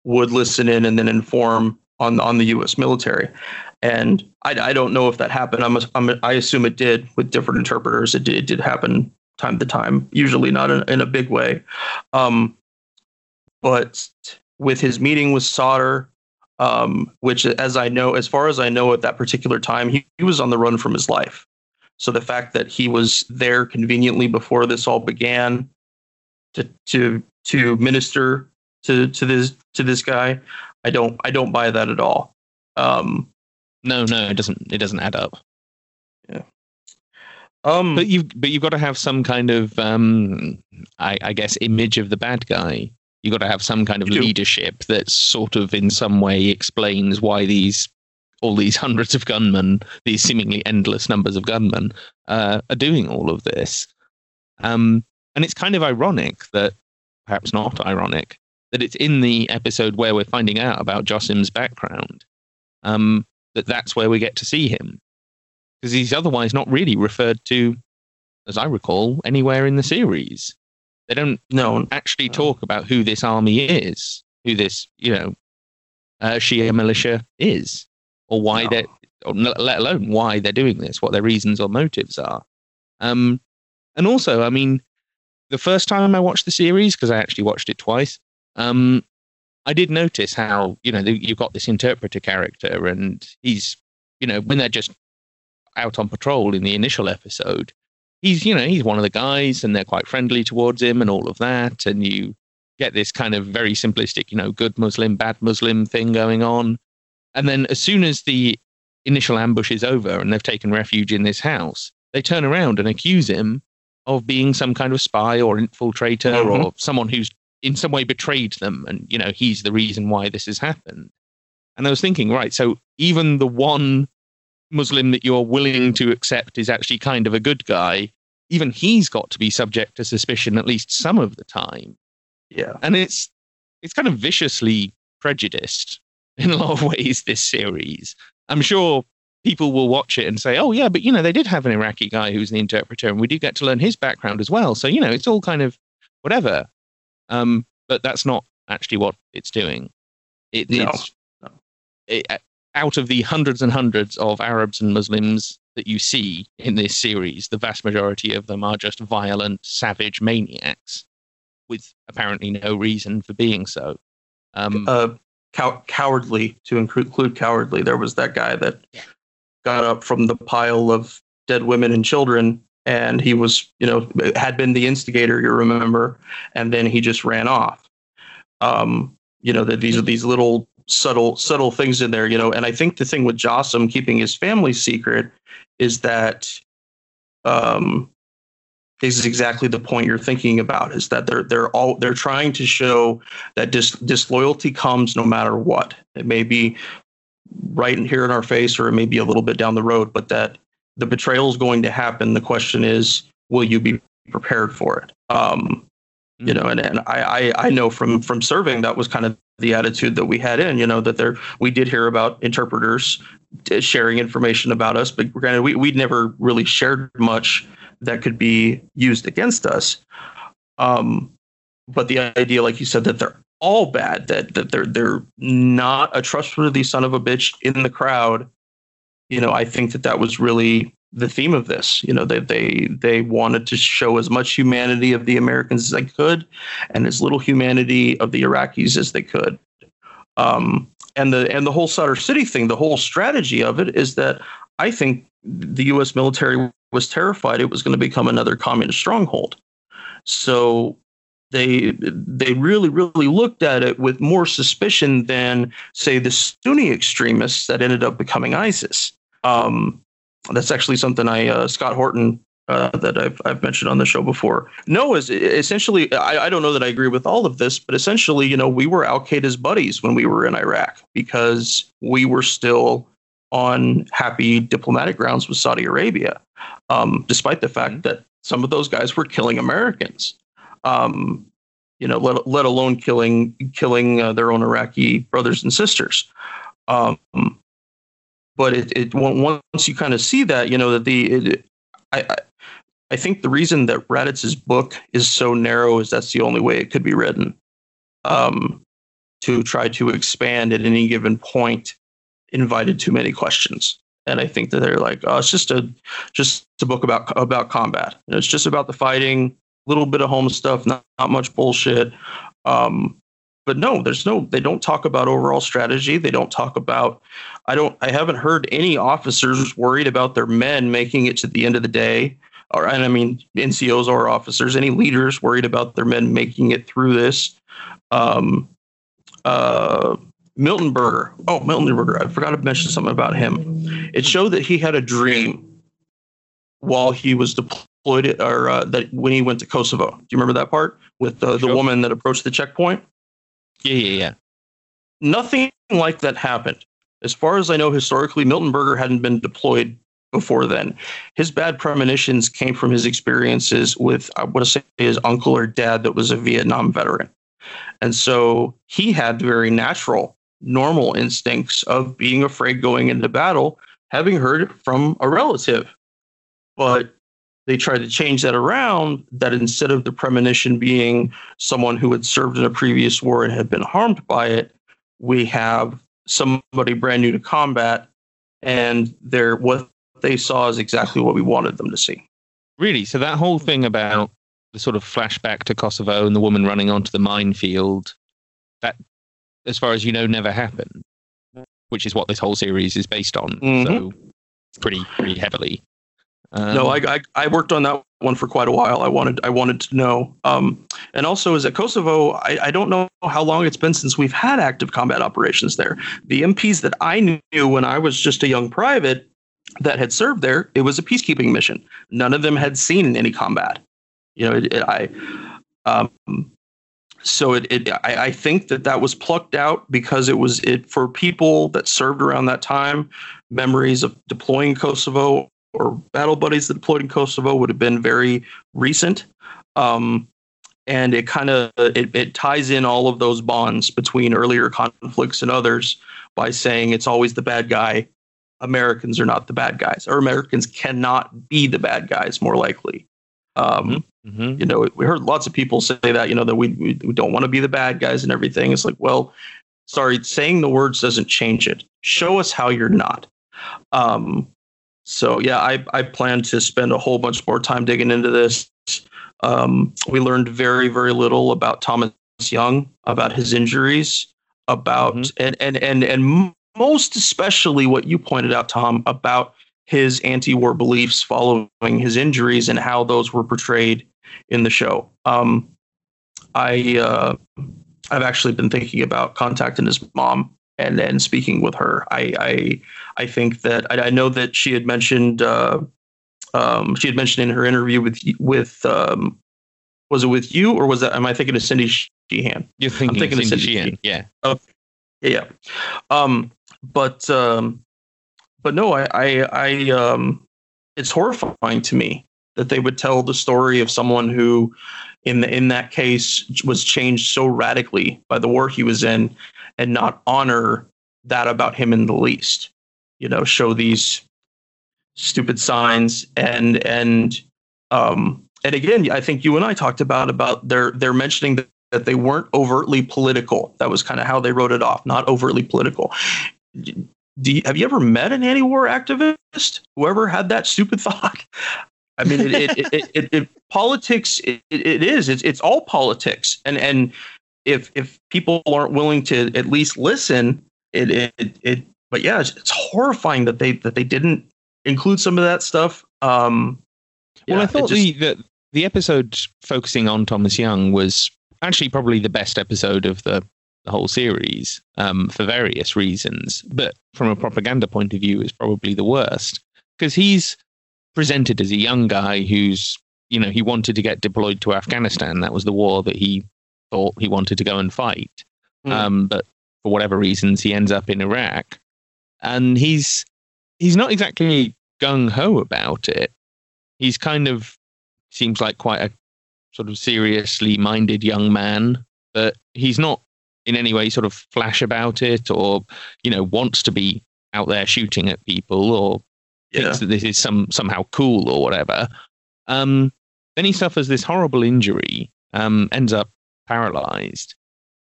would listen in and then inform on on the U.S. military. And I, I don't know if that happened. I'm, I assume it did with different interpreters. It did, it did happen time to time, usually not in, in a big way. Um, but with his meeting with Sadr, um, which, as I know, as far as I know, at that particular time, he, he was on the run from his life. So the fact that he was there conveniently before this all began to to to minister to to this to this guy, I don't I don't buy that at all. Um, No, no, it doesn't. It doesn't add up. Yeah. Um, But you've but you've got to have some kind of um, I, I guess image of the bad guy. You've got to have some kind of leadership that sort of in some way explains why these all these hundreds of gunmen, these seemingly endless numbers of gunmen, uh, are doing all of this. Um, and it's kind of ironic that, perhaps not ironic, that it's in the episode where we're finding out about Jassim's background. Um, that that's where we get to see him because he's otherwise not really referred to, as I recall, anywhere in the series. They don't no, actually talk about who this army is, who this, you know, uh, Shia militia is, or why No. they're, or n- let alone why they're doing this, what their reasons or motives are. Um, and also, I mean, the first time I watched the series, because I actually watched it twice, um, I did notice how, you know, the- you've got this interpreter character, and he's, you know, when they're just out on patrol in the initial episode, he's you know he's one of the guys and they're quite friendly towards him and all of that. And you get this kind of very simplistic you know good muslim bad muslim thing going on. And then as soon as the initial ambush is over and they've taken refuge in this house they turn around and accuse him of being some kind of spy or infiltrator Mhm. or someone who's in some way betrayed them. And you know he's the reason why this has happened. And i was thinking right so even the one Muslim that you're willing to accept is actually kind of a good guy, even he's got to be subject to suspicion at least some of the time. Yeah. And it's it's kind of viciously prejudiced in a lot of ways, this series. I'm sure people will watch it and say, oh, yeah, but you know, they did have an Iraqi guy who's the interpreter, and we do get to learn his background as well. So, you know, it's all kind of whatever. Um, but that's not actually what it's doing. It, No. It's it, out of the hundreds and hundreds of Arabs and Muslims that you see in this series, the vast majority of them are just violent, savage maniacs with apparently no reason for being so. Um, uh, cow- cowardly to include, cowardly. There was that guy that got up from the pile of dead women and children, and he was, you know, had been the instigator. You remember, and then he just ran off. Um, you know that these are these little subtle subtle things in there. You know, and I think the thing with Jassim keeping his family secret is that. Um, this is exactly the point you're thinking about is that they're they're all they're trying to show that dis, disloyalty comes no matter what it may be right in here in our face or it may be a little bit down the road but that the betrayal is going to happen the question is will you be prepared for it um you know and, and I, I i know from from serving that was kind of the attitude that we had in you know that there we did hear about interpreters sharing information about us but granted we, we'd never really shared much that could be used against us. Um, but the idea, like you said, that they're all bad, that that they're they're not a trustworthy son of a bitch in the crowd. You know, I think that that was really the theme of this. You know, they they they wanted to show as much humanity of the Americans as they could, and as little humanity of the Iraqis as they could. Um, and the and the whole Sadr City thing, the whole strategy of it is that I think the U.S. military was terrified it was going to become another communist stronghold. So they they really really looked at it with more suspicion than say the Sunni extremists that ended up becoming ISIS. Um, that's actually something I uh, Scott Horton uh, that I've I've mentioned on the show before. No, is essentially I, I don't know that I agree with all of this, but essentially you know we were Al Qaeda's buddies when we were in Iraq because we were still on happy diplomatic grounds with Saudi Arabia, um, despite the fact that some of those guys were killing Americans. Um, you know, let, let alone killing killing uh, their own Iraqi brothers and sisters. Um, but it, it once you kind of see that, you know that the it, I, I think the reason that Raddatz's book is so narrow is that's the only way it could be written. Um, to try to expand at any given point invited too many questions. And I think that they're like, oh, it's just a just a book about about combat. It's just about the fighting, a little bit of home stuff, not, not much bullshit. Um, but no, there's no. They don't talk about overall strategy. They don't talk about. I don't. I haven't heard any officers worried about their men making it to the end of the day. Or and I mean NCOs or officers, any leaders worried about their men making it through this. Um, uh, Miltenberger. Oh, Miltenberger. I forgot to mention something about him. It showed that he had a dream while he was deployed, or uh, that when he went to Kosovo. Do you remember that part with the, the Sure. woman that approached the checkpoint? Yeah, yeah, yeah. Nothing like that happened. As far as I know, historically, Miltenberger hadn't been deployed before then. His bad premonitions came from his experiences with, I want to say, his uncle or dad that was a Vietnam veteran. And so he had very natural, normal instincts of being afraid going into battle, having heard from a relative. But they tried to change that around that instead of the premonition being someone who had served in a previous war and had been harmed by it, we have somebody brand new to combat and they're what they saw is exactly what we wanted them to see. Really? So that whole thing about the sort of flashback to Kosovo and the woman running onto the minefield, that, as far as you know, never happened, which is what this whole series is based on. Mhm. So pretty, pretty heavily. Um, no, I, I I worked on that one for quite a while. I wanted I wanted to know. Um, and also, is at Kosovo, I, I don't know how long it's been since we've had active combat operations there. The MPs that I knew when I was just a young private that had served there, it was a peacekeeping mission. None of them had seen any combat. You know, it, it, I. Um, so it, it I, I think that that was plucked out because it was it for people that served around that time memories of deploying kosovo or battle buddies that deployed in kosovo would have been very recent. Um, and it kind of it, it ties in all of those bonds between earlier conflicts and others by saying it's always the bad guy. Americans are not the bad guys or americans cannot be the bad guys more likely. Um, Mm-hmm. you know we heard lots of people say that you know that we, we, we don't want to be the bad guys and everything. It's like well sorry saying the words doesn't change it. Show us how you're not. Um, so yeah I, I plan to spend a whole bunch more time digging into this um, we learned very very little about thomas young about his injuries about Mhm. and, and and and most especially what you pointed out tom about his anti-war beliefs following his injuries and how those were portrayed in the show. Um, I uh, I've actually been thinking about contacting his mom and and speaking with her. I I, I think that I, I know that she had mentioned uh, um, she had mentioned in her interview with with um, was it with you or was that am I thinking of Cindy Sheehan? You're thinking, thinking of of Cindy Cindy Sheehan. Yeah. Yeah, yeah. Um, but um, but no, I, I, I, um, it's horrifying to me that they would tell the story of someone who, in the, in that case, was changed so radically by the war he was in, and not honor that about him in the least. You know, show these stupid signs and and um, and again, I think you and I talked about about their they're mentioning that that they weren't overtly political. That was kind of how they wrote it off, not overtly political. Do you, have you ever met an anti-war activist? Whoever had that stupid thought? I mean, it, it, it, it, it politics. It, it is. It's it's all politics, and and if if people aren't willing to at least listen, it it, it but yeah, it's, it's horrifying that they that they didn't include some of that stuff. Um, Well, yeah, I thought just- the, the the episode focusing on Thomas Young was actually probably the best episode of the, the whole series um, for various reasons. But from a propaganda point of view, is probably the worst because he's presented as a young guy who's you know he wanted to get deployed to Afghanistan. That was the war that he thought he wanted to go and fight. Mm. Um, but for whatever reasons, he ends up in Iraq, and he's he's not exactly gung ho about it. He's kind of seems like quite a sort of seriously minded young man, but he's not in any way sort of flash about it or you know wants to be out there shooting at people or yeah. thinks that this is some somehow cool or whatever. Um, then he suffers this horrible injury, um, ends up paralyzed,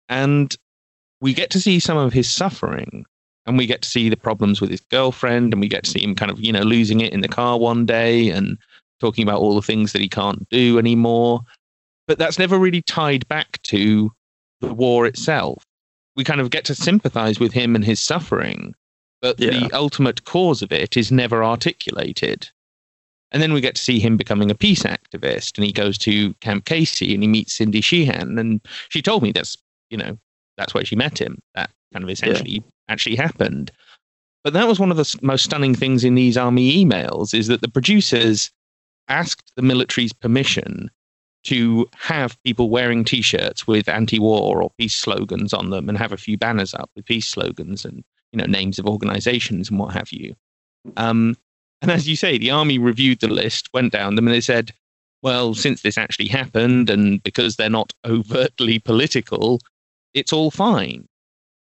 and we get to see some of his suffering, and we get to see the problems with his girlfriend, and we get to see him kind of you know losing it in the car one day and talking about all the things that he can't do anymore. But that's never really tied back to the war itself. We kind of get to sympathize with him and his suffering, but Yeah. the ultimate cause of it is never articulated. And then we get to see him becoming a peace activist, and he goes to Camp Casey and he meets Cindy Sheehan, and she told me that's you know that's where she met him. That kind of essentially actually happened. But that was one of the most stunning things in these army emails is that the producers asked the military's permission to have people wearing T-shirts with anti-war or peace slogans on them, and have a few banners up with peace slogans and you know names of organizations and what have you. Um, and as you say, the army reviewed the list, went down them, and they said, well, since this actually happened, and because they're not overtly political, it's all fine.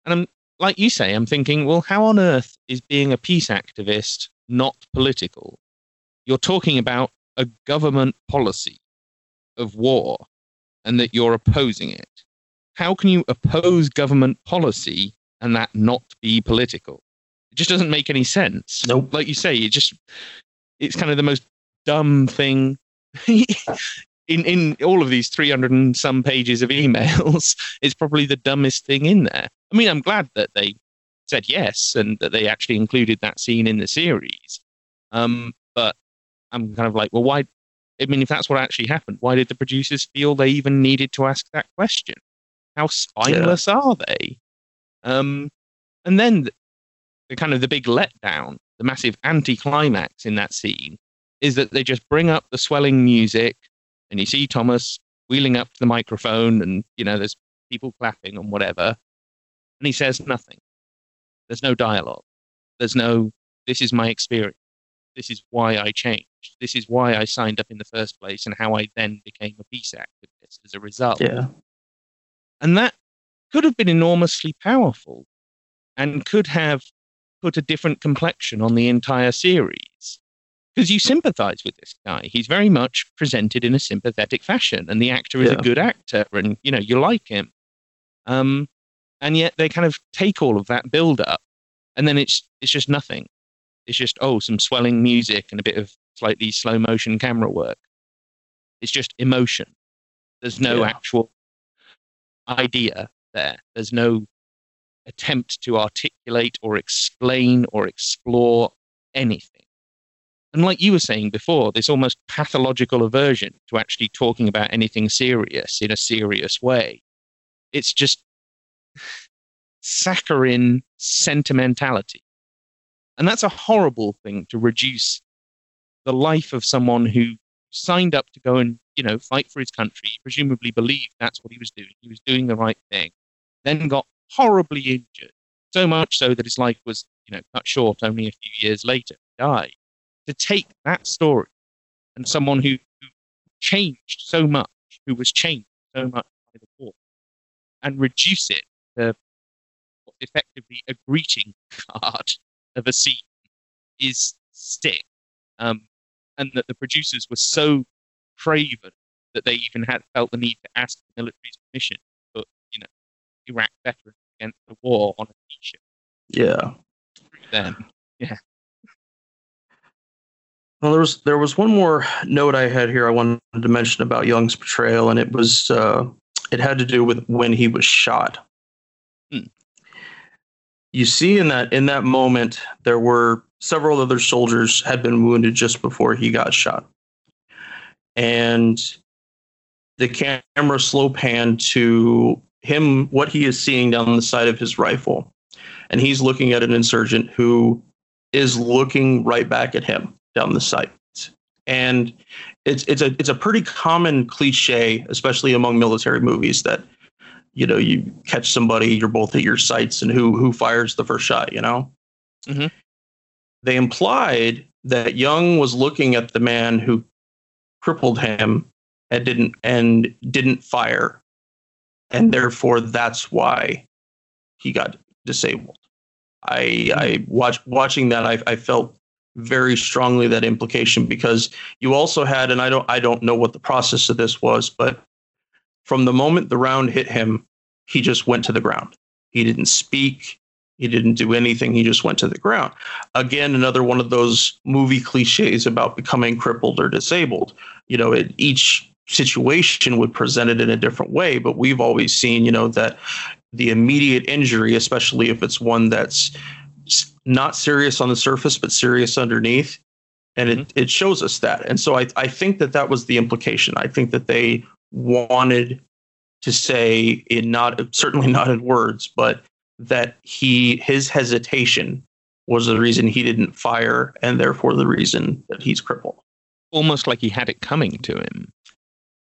And I'm like you say, I'm thinking, well, how on earth is being a peace activist not political? You're talking about a government policy of war and that you're opposing it. How can you oppose government policy and that not be political? Just doesn't make any sense. Nope. Like you say, it just it's kind of the most dumb thing in in all of these 300 and some pages of emails. It's probably the dumbest thing in there. I mean, I'm glad that they said yes and that they actually included that scene in the series. Um, but I'm kind of like, well, why? I mean, if that's what actually happened, why did the producers feel they even needed to ask that question? How spineless are they? Um, and then the, kind of the big letdown, the massive anticlimax in that scene is that they just bring up the swelling music and you see Thomas wheeling up to the microphone, and you know, there's people clapping and whatever, and he says nothing. There's no dialogue. There's no. This is my experience. This is why I changed. This is why I signed up in the first place, and how I then became a peace activist as a result. Yeah. And that could have been enormously powerful and could have put a different complexion on the entire series. Because you sympathize with this guy. He's very much presented in a sympathetic fashion, and the actor is Yeah. a good actor, and you know, you like him. Um, and yet they kind of take all of that build up, and then it's it's just nothing. It's just oh, some swelling music and a bit of slightly slow motion camera work. It's just emotion. There's no Yeah. actual idea there. There's no attempt to articulate or explain or explore anything. And like you were saying before, this almost pathological aversion to actually talking about anything serious in a serious way. It's just saccharine sentimentality. And that's a horrible thing to reduce the life of someone who signed up to go and, you know, fight for his country, presumably believed that's what he was doing. He was doing the right thing, then got horribly injured, so much so that his life was, you know, cut short only a few years later, he died. To take that story and someone who, who changed so much, who was changed so much by the war, and reduce it to effectively a greeting card of a scene is stick. Um, and that the producers were so craven that they even had felt the need to ask the military's permission to put, you know, Iraq veterans against the wall on a t-shirt. Yeah. Then, yeah. Well, there was there was one more note I had here I wanted to mention about Young's portrayal, and it was uh, it had to do with when he was shot. Hmm. You see in that in that moment there were several other soldiers had been wounded just before he got shot, and the camera slow panned to him what he is seeing down the side of his rifle, and he's looking at an insurgent who is looking right back at him down the sight. And it's it's a it's a pretty common cliche, especially among military movies, that you know you catch somebody, you're both at your sights, and who who fires the first shot. You know, Mhm. they implied that Young was looking at the man who crippled him and didn't and didn't fire, and therefore that's why he got disabled. I I watch watching that I I felt very strongly that implication because you also had and I don't I don't know what the process of this was but from the moment the round hit him he just went to the ground. He didn't speak. He didn't do anything. He just went to the ground. Again another one of those movie cliches about becoming crippled or disabled. You know it, each situation would present it in a different way but we've always seen you know that the immediate injury especially if it's one that's not serious on the surface but serious underneath and it, mm-hmm. it shows us that. And so I, I think that that was the implication. I think that they wanted to say in not certainly not in words but that he his hesitation was the reason he didn't fire and therefore the reason that he's crippled. Almost like he had it coming to him.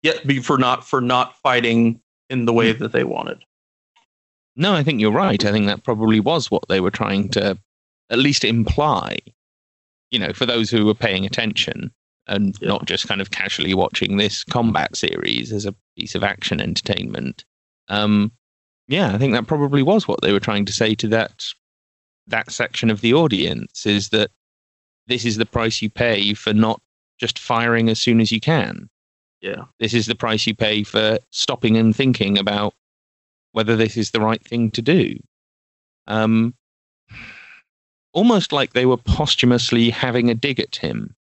Yet be for not for not fighting in the way that they wanted No, I think you're right. I think that probably was what they were trying to at least imply, you know, for those who were paying attention and Yeah. not just kind of casually watching this combat series as a piece of action entertainment. Um, yeah, I think that probably was what they were trying to say to that that section of the audience is that this is the price you pay for not just firing as soon as you can yeah this is the price you pay for stopping and thinking about whether this is the right thing to do. Um, almost like they were posthumously having a dig at him,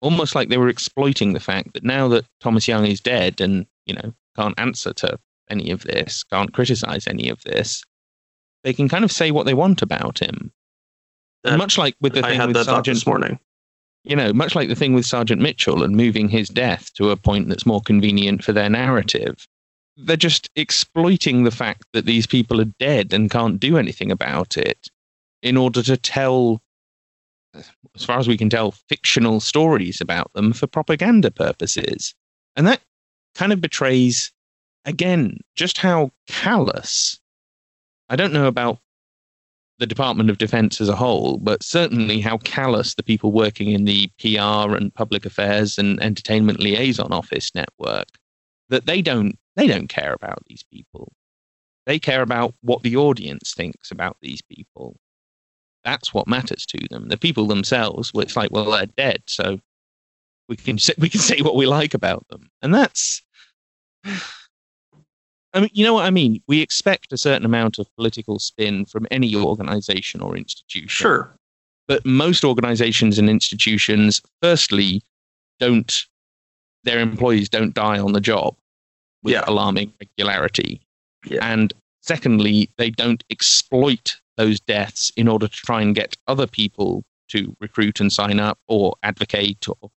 almost like they were exploiting the fact that now that Thomas Young is dead and you know can't answer to any of this, can't criticize any of this, they can kind of say what they want about him. And much like with the i thing had with Sergeant this morning you know, much like the thing with Sergeant Mitchell and moving his death to a point that's more convenient for their narrative. They're just exploiting the fact that these people are dead and can't do anything about it in order to tell, as far as we can tell, fictional stories about them for propaganda purposes. And that kind of betrays, again, just how callous. I don't know about the Department of Defense as a whole, but certainly how callous the people working in the PR and public affairs and entertainment liaison office network that they don't they don't care about these people. They care about what the audience thinks about these people. That's what matters to them. The people themselves, well, it's like, well, they're dead, so we can say, we can say what we like about them, and that's. I mean, you know what I mean. We expect a certain amount of political spin from any organization or institution. Sure. But most organizations and institutions, firstly, don't their employees don't die on the job with Yeah. alarming regularity. Yeah. And secondly, they don't exploit those deaths in order to try and get other people to recruit and sign up or advocate or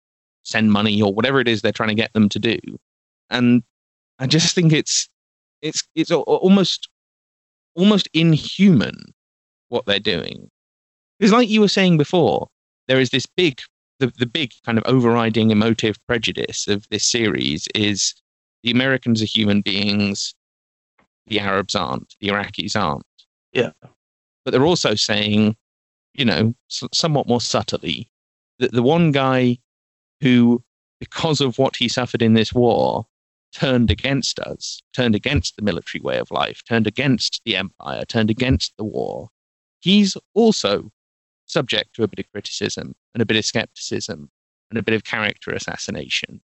send money or whatever it is they're trying to get them to do. And I just think it's it's it's almost almost inhuman what they're doing. Because like you were saying before, there is this big the, the big kind of overriding emotive prejudice of this series is the Americans are human beings, the Arabs aren't, the Iraqis aren't. Yeah. But they're also saying, you know, somewhat more subtly, that the one guy who, because of what he suffered in this war, turned against us, turned against the military way of life, turned against the empire, turned against the war, he's also subject to a bit of criticism and a bit of skepticism and a bit of character assassination.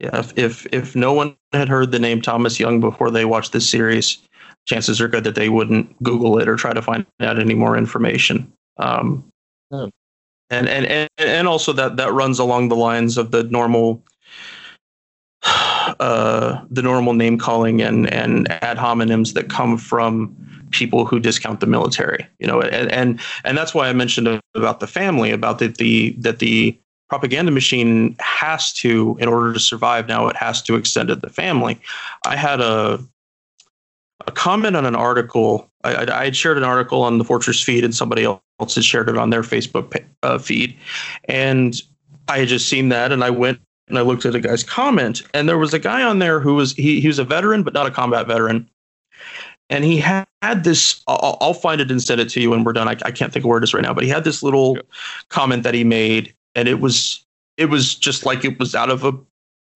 Yeah, if, if if no one had heard the name Thomas Young before they watched this series, chances are good that they wouldn't Google it or try to find out any more information. Um, No. and, and and and also that that runs along the lines of the normal, uh, the normal name calling and and ad hominems that come from people who discount the military. You know, and and and that's why I mentioned about the family, about that the that the propaganda machine has to, in order to survive now, it has to extend to the family. I had a a comment on an article. I, had shared an article on the Fortress feed, and somebody else had shared it on their Facebook uh, feed, and I had just seen that, and I went and I looked at a guy's comment, and there was a guy on there who was he he was a veteran, but not a combat veteran. And he had, had this. I'll, I'll find it and send it to you when we're done. I, I can't think of where it is right now, but he had this little Sure. comment that he made, and it was it was just like it was out of a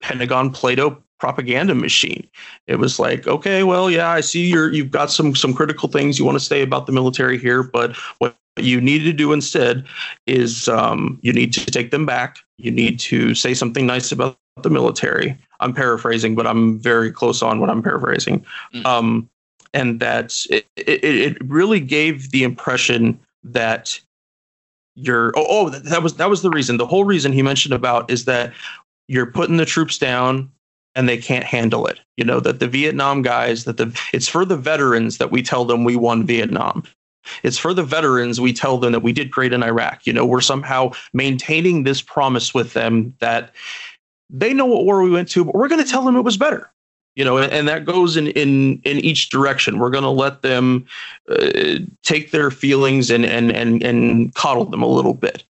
Pentagon Plato propaganda machine. It was like, okay, well, yeah, I see you're you've got some some critical things you want to say about the military here, but what you need to do instead is um, you need to take them back. You need to say something nice about the military. I'm paraphrasing, but I'm very close on what I'm paraphrasing. Mm. Um, and that it, it, it really gave the impression that you're oh, oh that was that was the reason the whole reason he mentioned about is that you're putting the troops down and they can't handle it you know that the vietnam guys that the it's for the veterans that we tell them we won vietnam it's for the veterans we tell them that we did great in iraq. You know we're somehow maintaining this promise with them that they know what war we went to but we're going to tell them it was better. You know and, and that goes in in in each direction. We're going to let them uh, take their feelings and and and and coddle them a little bit.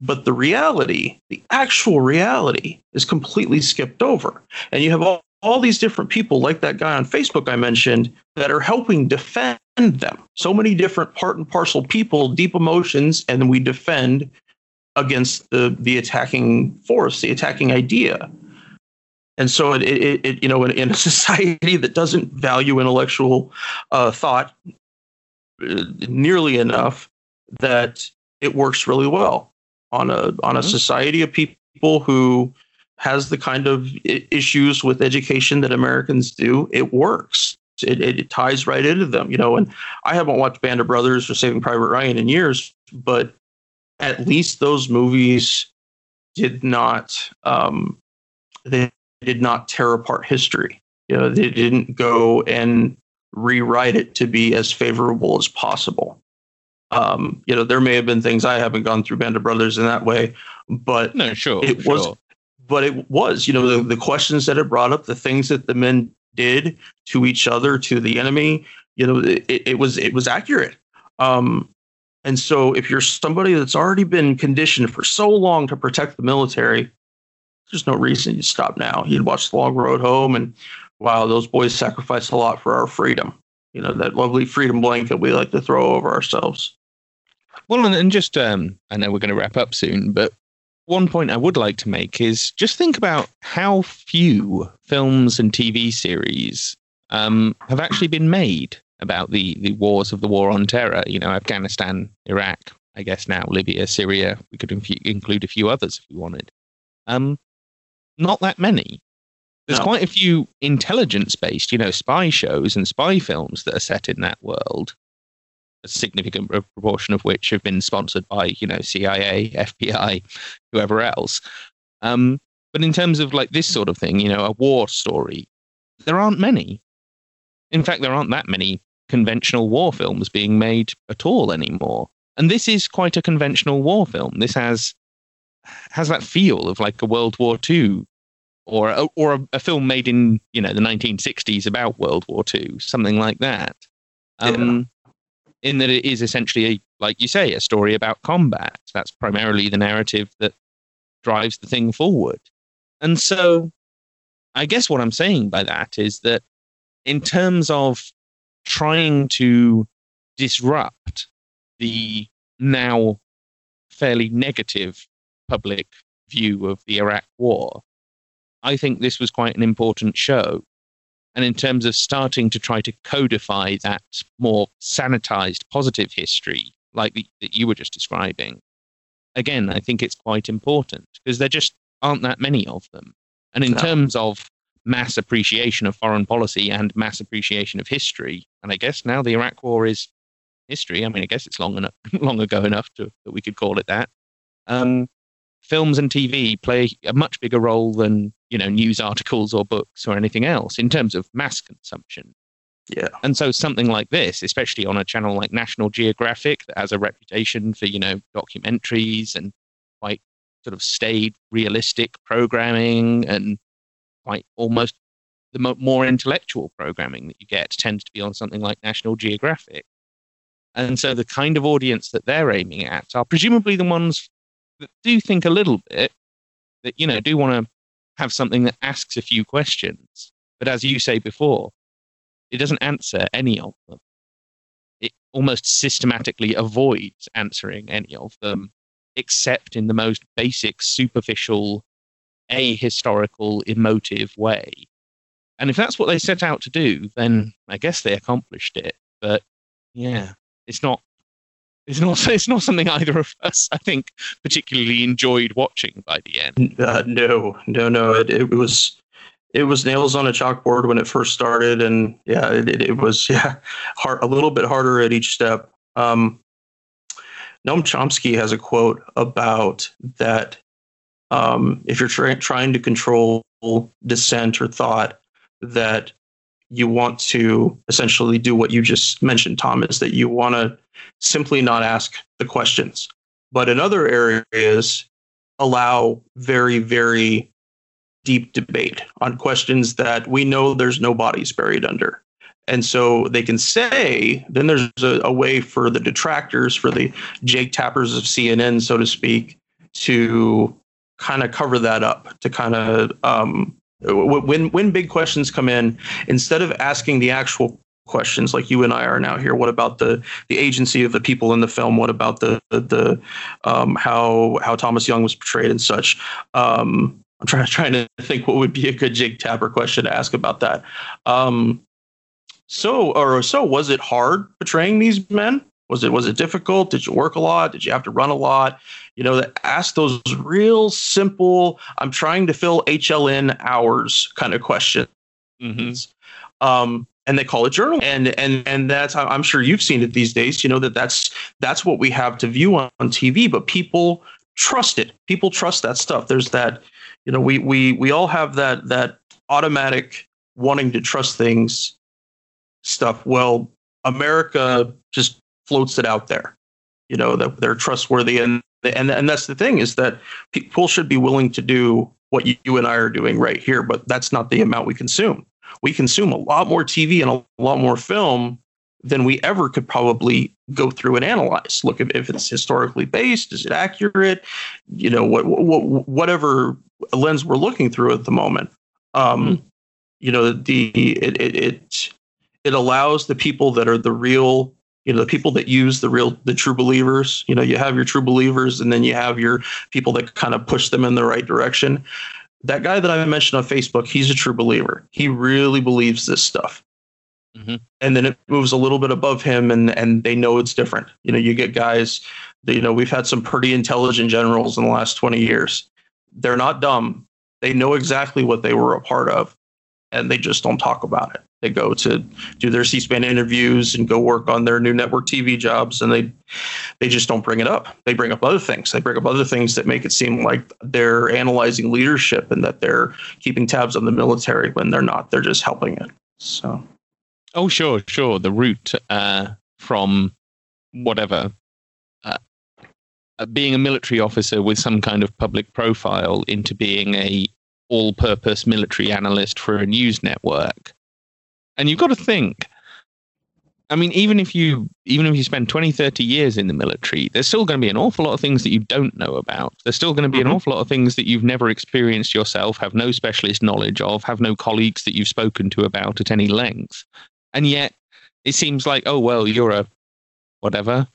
But the reality the actual reality is completely skipped over. And you have all, all these different people like that guy on facebook i mentioned that are helping defend them so many different part and parcel people deep emotions and then we defend against the the attacking force the attacking idea and so it, it, it you know in, in a society that doesn't value intellectual uh, thought uh, nearly enough that it works really well on a on a Mhm. society of people who has the kind of issues with education that Americans do. It works. It, it, it ties right into them, you know. And I haven't watched Band of Brothers or Saving Private Ryan in years, but at least those movies did not um, they did not tear apart history. You know, they didn't go and rewrite it to be as favorable as possible. Um, you know, there may have been things I haven't gone through Band of Brothers in that way, but No, sure. It sure. was- but it was, you know, the, the questions that it brought up, the things that the men did to each other, to the enemy, you know, it, it was it was accurate. Um, and so if you're somebody that's already been conditioned for so long to protect the military, there's no reason you stop now. You'd watch The Long Road Home, and wow, those boys sacrificed a lot for our freedom. You know that lovely freedom blanket we like to throw over ourselves. Well, and, and just um, I know we're going to wrap up soon, but one point I would like to make is just think about how few films and TV series um, have actually been made about the the wars of the war on terror. You know, Afghanistan, Iraq, I guess now Libya, Syria. We could inf- include a few others if we wanted. Um, not that many. There's No. quite a few intelligence-based, you know, spy shows and spy films that are set in that world. A significant proportion of which have been sponsored by, you know, CIA, FBI, whoever else. Um, but in terms of like this sort of thing, you know, a war story, there aren't many. In fact, there aren't that many conventional war films being made at all anymore. And this is quite a conventional war film. This has has that feel of like a World War II or a, or a, a film made in you know the 1960s about World War II, something like that. Um, In that it is essentially, a, like you say, a story about combat. That's primarily the narrative that drives the thing forward. And so, I guess what I'm saying by that is that in terms of trying to disrupt the now fairly negative public view of the Iraq war, I think this was quite an important show. And in terms of starting to try to codify that more sanitized positive history, like the, that you were just describing, again, I think it's quite important because there just aren't that many of them. And in No. terms of mass appreciation of foreign policy and mass appreciation of history, and I guess now the Iraq War is history. I mean, I guess it's long enough, long ago enough to, that we could call it that. Um, films and TV play a much bigger role than you know news articles or books or anything else in terms of mass consumption. Yeah. And so something like this, especially on a channel like National Geographic that has a reputation for, you know, documentaries and quite sort of staid, realistic programming and quite almost the mo- more intellectual programming that you get tends to be on something like National Geographic. And so the kind of audience that they're aiming at are presumably the ones that do think a little bit, that, you know, do want to have something that asks a few questions. But as you say before, it doesn't answer any of them. It almost systematically avoids answering any of them, except in the most basic, superficial, ahistorical, emotive way. And if that's what they set out to do, then I guess they accomplished it. But yeah, it's not. It's not. It's not something either of us, I think, particularly enjoyed watching by the end. Uh, no, no, no. It, it was it was nails on a chalkboard when it first started, and yeah, it, it, it was yeah hard, a little bit harder at each step. Um, Noam Chomsky has a quote about that. Um, if you're try, trying to control dissent or thought, that you want to essentially do what you just mentioned, Tom, is that you want to simply not ask the questions. But in other areas, allow very, very deep debate on questions that we know there's no bodies buried under. And so they can say, then there's a, a way for the detractors, for the Jake Tappers of CNN, so to speak, to kind of cover that up, to kind of um, when when big questions come in, instead of asking the actual questions like you and I are now here, what about the the agency of the people in the film? What about the the, um, how how Thomas Young was portrayed and such? Um, I'm trying trying to think what would be a good Jake Tapper question to ask about that. Um, so or so was it hard portraying these men? Was it was it difficult? Did you work a lot? Did you have to run a lot? You know, ask those real simple. I'm trying to fill HLN hours kind of questions. Um, and they call it journal, and and and that's I'm sure you've seen it these days. You know that that's that's what we have to view on, on TV, but people trust it. People trust that stuff. There's that, you know, we we we all have that that automatic wanting to trust things stuff. Well, America just floats it out there. You know that they're trustworthy, and and and that's the thing is that people should be willing to do what you, you and I are doing right here, but that's not the amount we consume. We consume a lot more TV and a lot more film than we ever could probably go through and analyze. Look if, if it's historically based, is it accurate? You know what, what whatever lens we're looking through at the moment. Um, Mm. You know, the it, it it it allows the people that are the real, you know, the people that use the real, the true believers. You know, you have your true believers, and then you have your people that kind of push them in the right direction. That guy that I mentioned on Facebook, he's a true believer. He really believes this stuff. Mhm. And then it moves a little bit above him, and and they know it's different. You know, you get guys. That, you know, we've had some pretty intelligent generals in the last twenty years. They're not dumb. They know exactly what they were a part of, and they just don't talk about it. They go to do their C-SPAN interviews and go work on their new network TV jobs, and they they just don't bring it up. They bring up other things. They bring up other things that make it seem like they're analyzing leadership and that they're keeping tabs on the military when they're not. They're just helping it. So Oh, sure, sure. The route uh, from whatever, uh, uh, being a military officer with some kind of public profile into being a all-purpose military analyst for a news network. And you've got to think. I mean, even if you even if you spend 20, 30 years in the military, there's still going to be an awful lot of things that you don't know about. There's still going to be Mhm. an awful lot of things that you've never experienced yourself, have no specialist knowledge of, have no colleagues that you've spoken to about at any length. And yet it seems like, oh well, you're a whatever.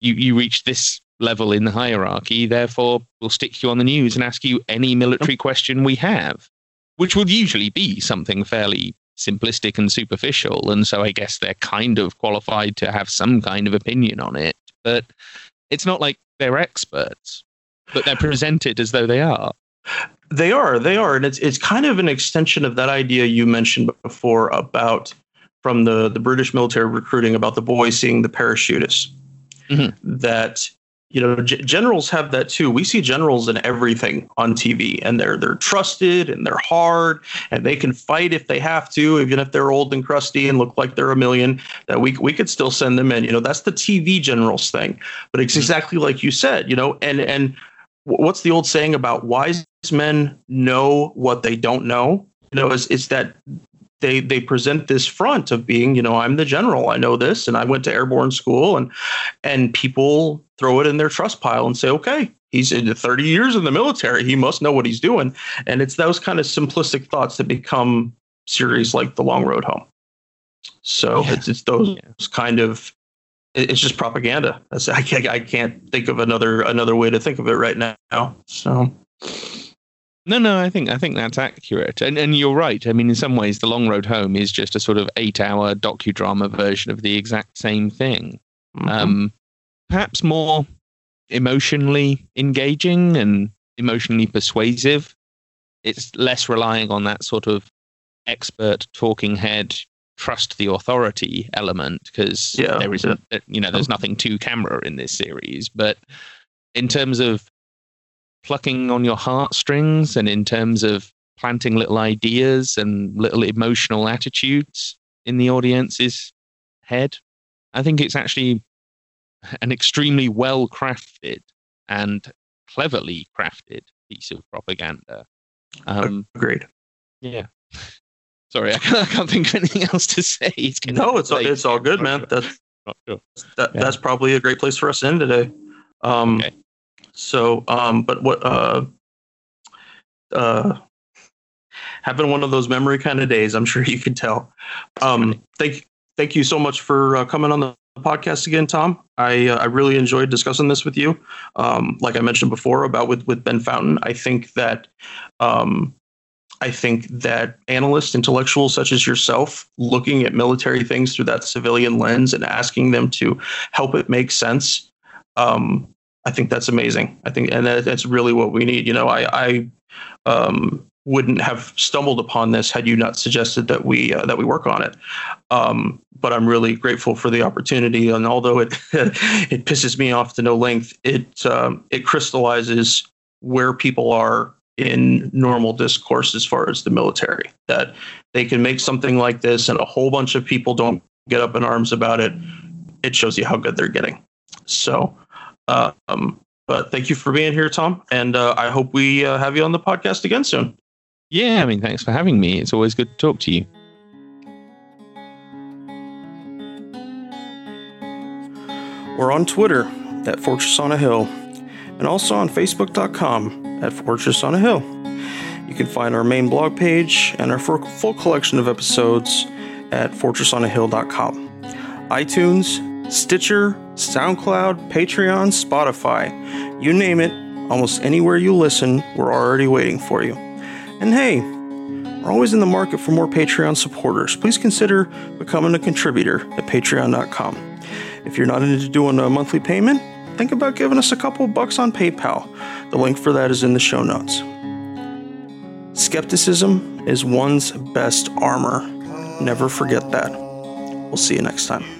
You you reach this level in the hierarchy, therefore we'll stick you on the news and ask you any military question we have. Which would usually be something fairly simplistic and superficial, and so I guess they're kind of qualified to have some kind of opinion on it. But it's not like they're experts, but they're presented as though they are. They are, they are, and it's it's kind of an extension of that idea you mentioned before about from the the British military recruiting about the boys seeing the parachutists. Mhm. That you know, g- generals have that too. We see generals in everything on TV, and they're they're trusted and they're hard, and they can fight if they have to, even if they're old and crusty and look like they're a million. That we we could still send them in. You know, that's the TV generals thing. But it's Mhm. exactly like you said. You know, and and what's the old saying about wise men know what they don't know? You know, is is that they they present this front of being, you know, I'm the general, I know this, and I went to airborne school, and and people throw it in their trust pile and say, okay, he's in 30 years in the military, he must know what he's doing, and it's those kind of simplistic thoughts that become series like The Long Road Home. So Yeah. it's it's those Yeah. kind of it's just propaganda. That's, I can't I can't think of another another way to think of it right now. So No, no, I think I think that's accurate, and and you're right. I mean, in some ways, the Long Road Home is just a sort of eight-hour docudrama version of the exact same thing. mhm. Um, perhaps more emotionally engaging and emotionally persuasive. It's less relying on that sort of expert talking head trust the authority element because Yeah, there isn't uh, you know there's nothing to camera in this series but in terms of plucking on your heartstrings and in terms of planting little ideas and little emotional attitudes in the audience's head i think it's actually an extremely well crafted and cleverly crafted piece of propaganda um, agreed. yeah sorry I can't, I can't think of anything else to say it's No, it's all, it's all good, man. sure. That's sure. that, Yeah. that's probably a great place for us to end today. Um, Okay. So, um, but what uh, uh, having one of those memory kind of days, I'm sure you can tell. Um, thank thank you so much for uh, coming on the podcast again, Tom. I uh, I really enjoyed discussing this with you. Um, like I mentioned before about with with Ben Fountain, I think that um, I think that analysts, intellectuals such as yourself, looking at military things through that civilian lens and asking them to help it make sense, um, I think that's amazing. I think, and that, that's really what we need. You know, I, I um, wouldn't have stumbled upon this had you not suggested that we uh, that we work on it. Um, but I'm really grateful for the opportunity, and although it it pisses me off to no length, it um, it crystallizes where people are in normal discourse as far as the military. That they can make something like this, and a whole bunch of people don't get up in arms about it. It shows you how good they're getting. So, um, but thank you for being here, Tom, and uh, I hope we uh, have you on the podcast again soon. Yeah i mean thanks for having me it's always good to talk to you We're on Twitter at Fortress on a Hill and also on Facebook.com at Fortress on a Hill. You can find our main blog page and our full collection of episodes at fortressonahill.com. iTunes, Stitcher, SoundCloud, Patreon, Spotify, you name it, almost anywhere you listen, we're already waiting for you. And hey, we're always in the market for more Patreon supporters. Please consider becoming a contributor at patreon.com. If you're not into doing a monthly payment, think about giving us a couple bucks on PayPal. The link for that is in the show notes. Skepticism is one's best armor. Never forget that. We'll see you next time.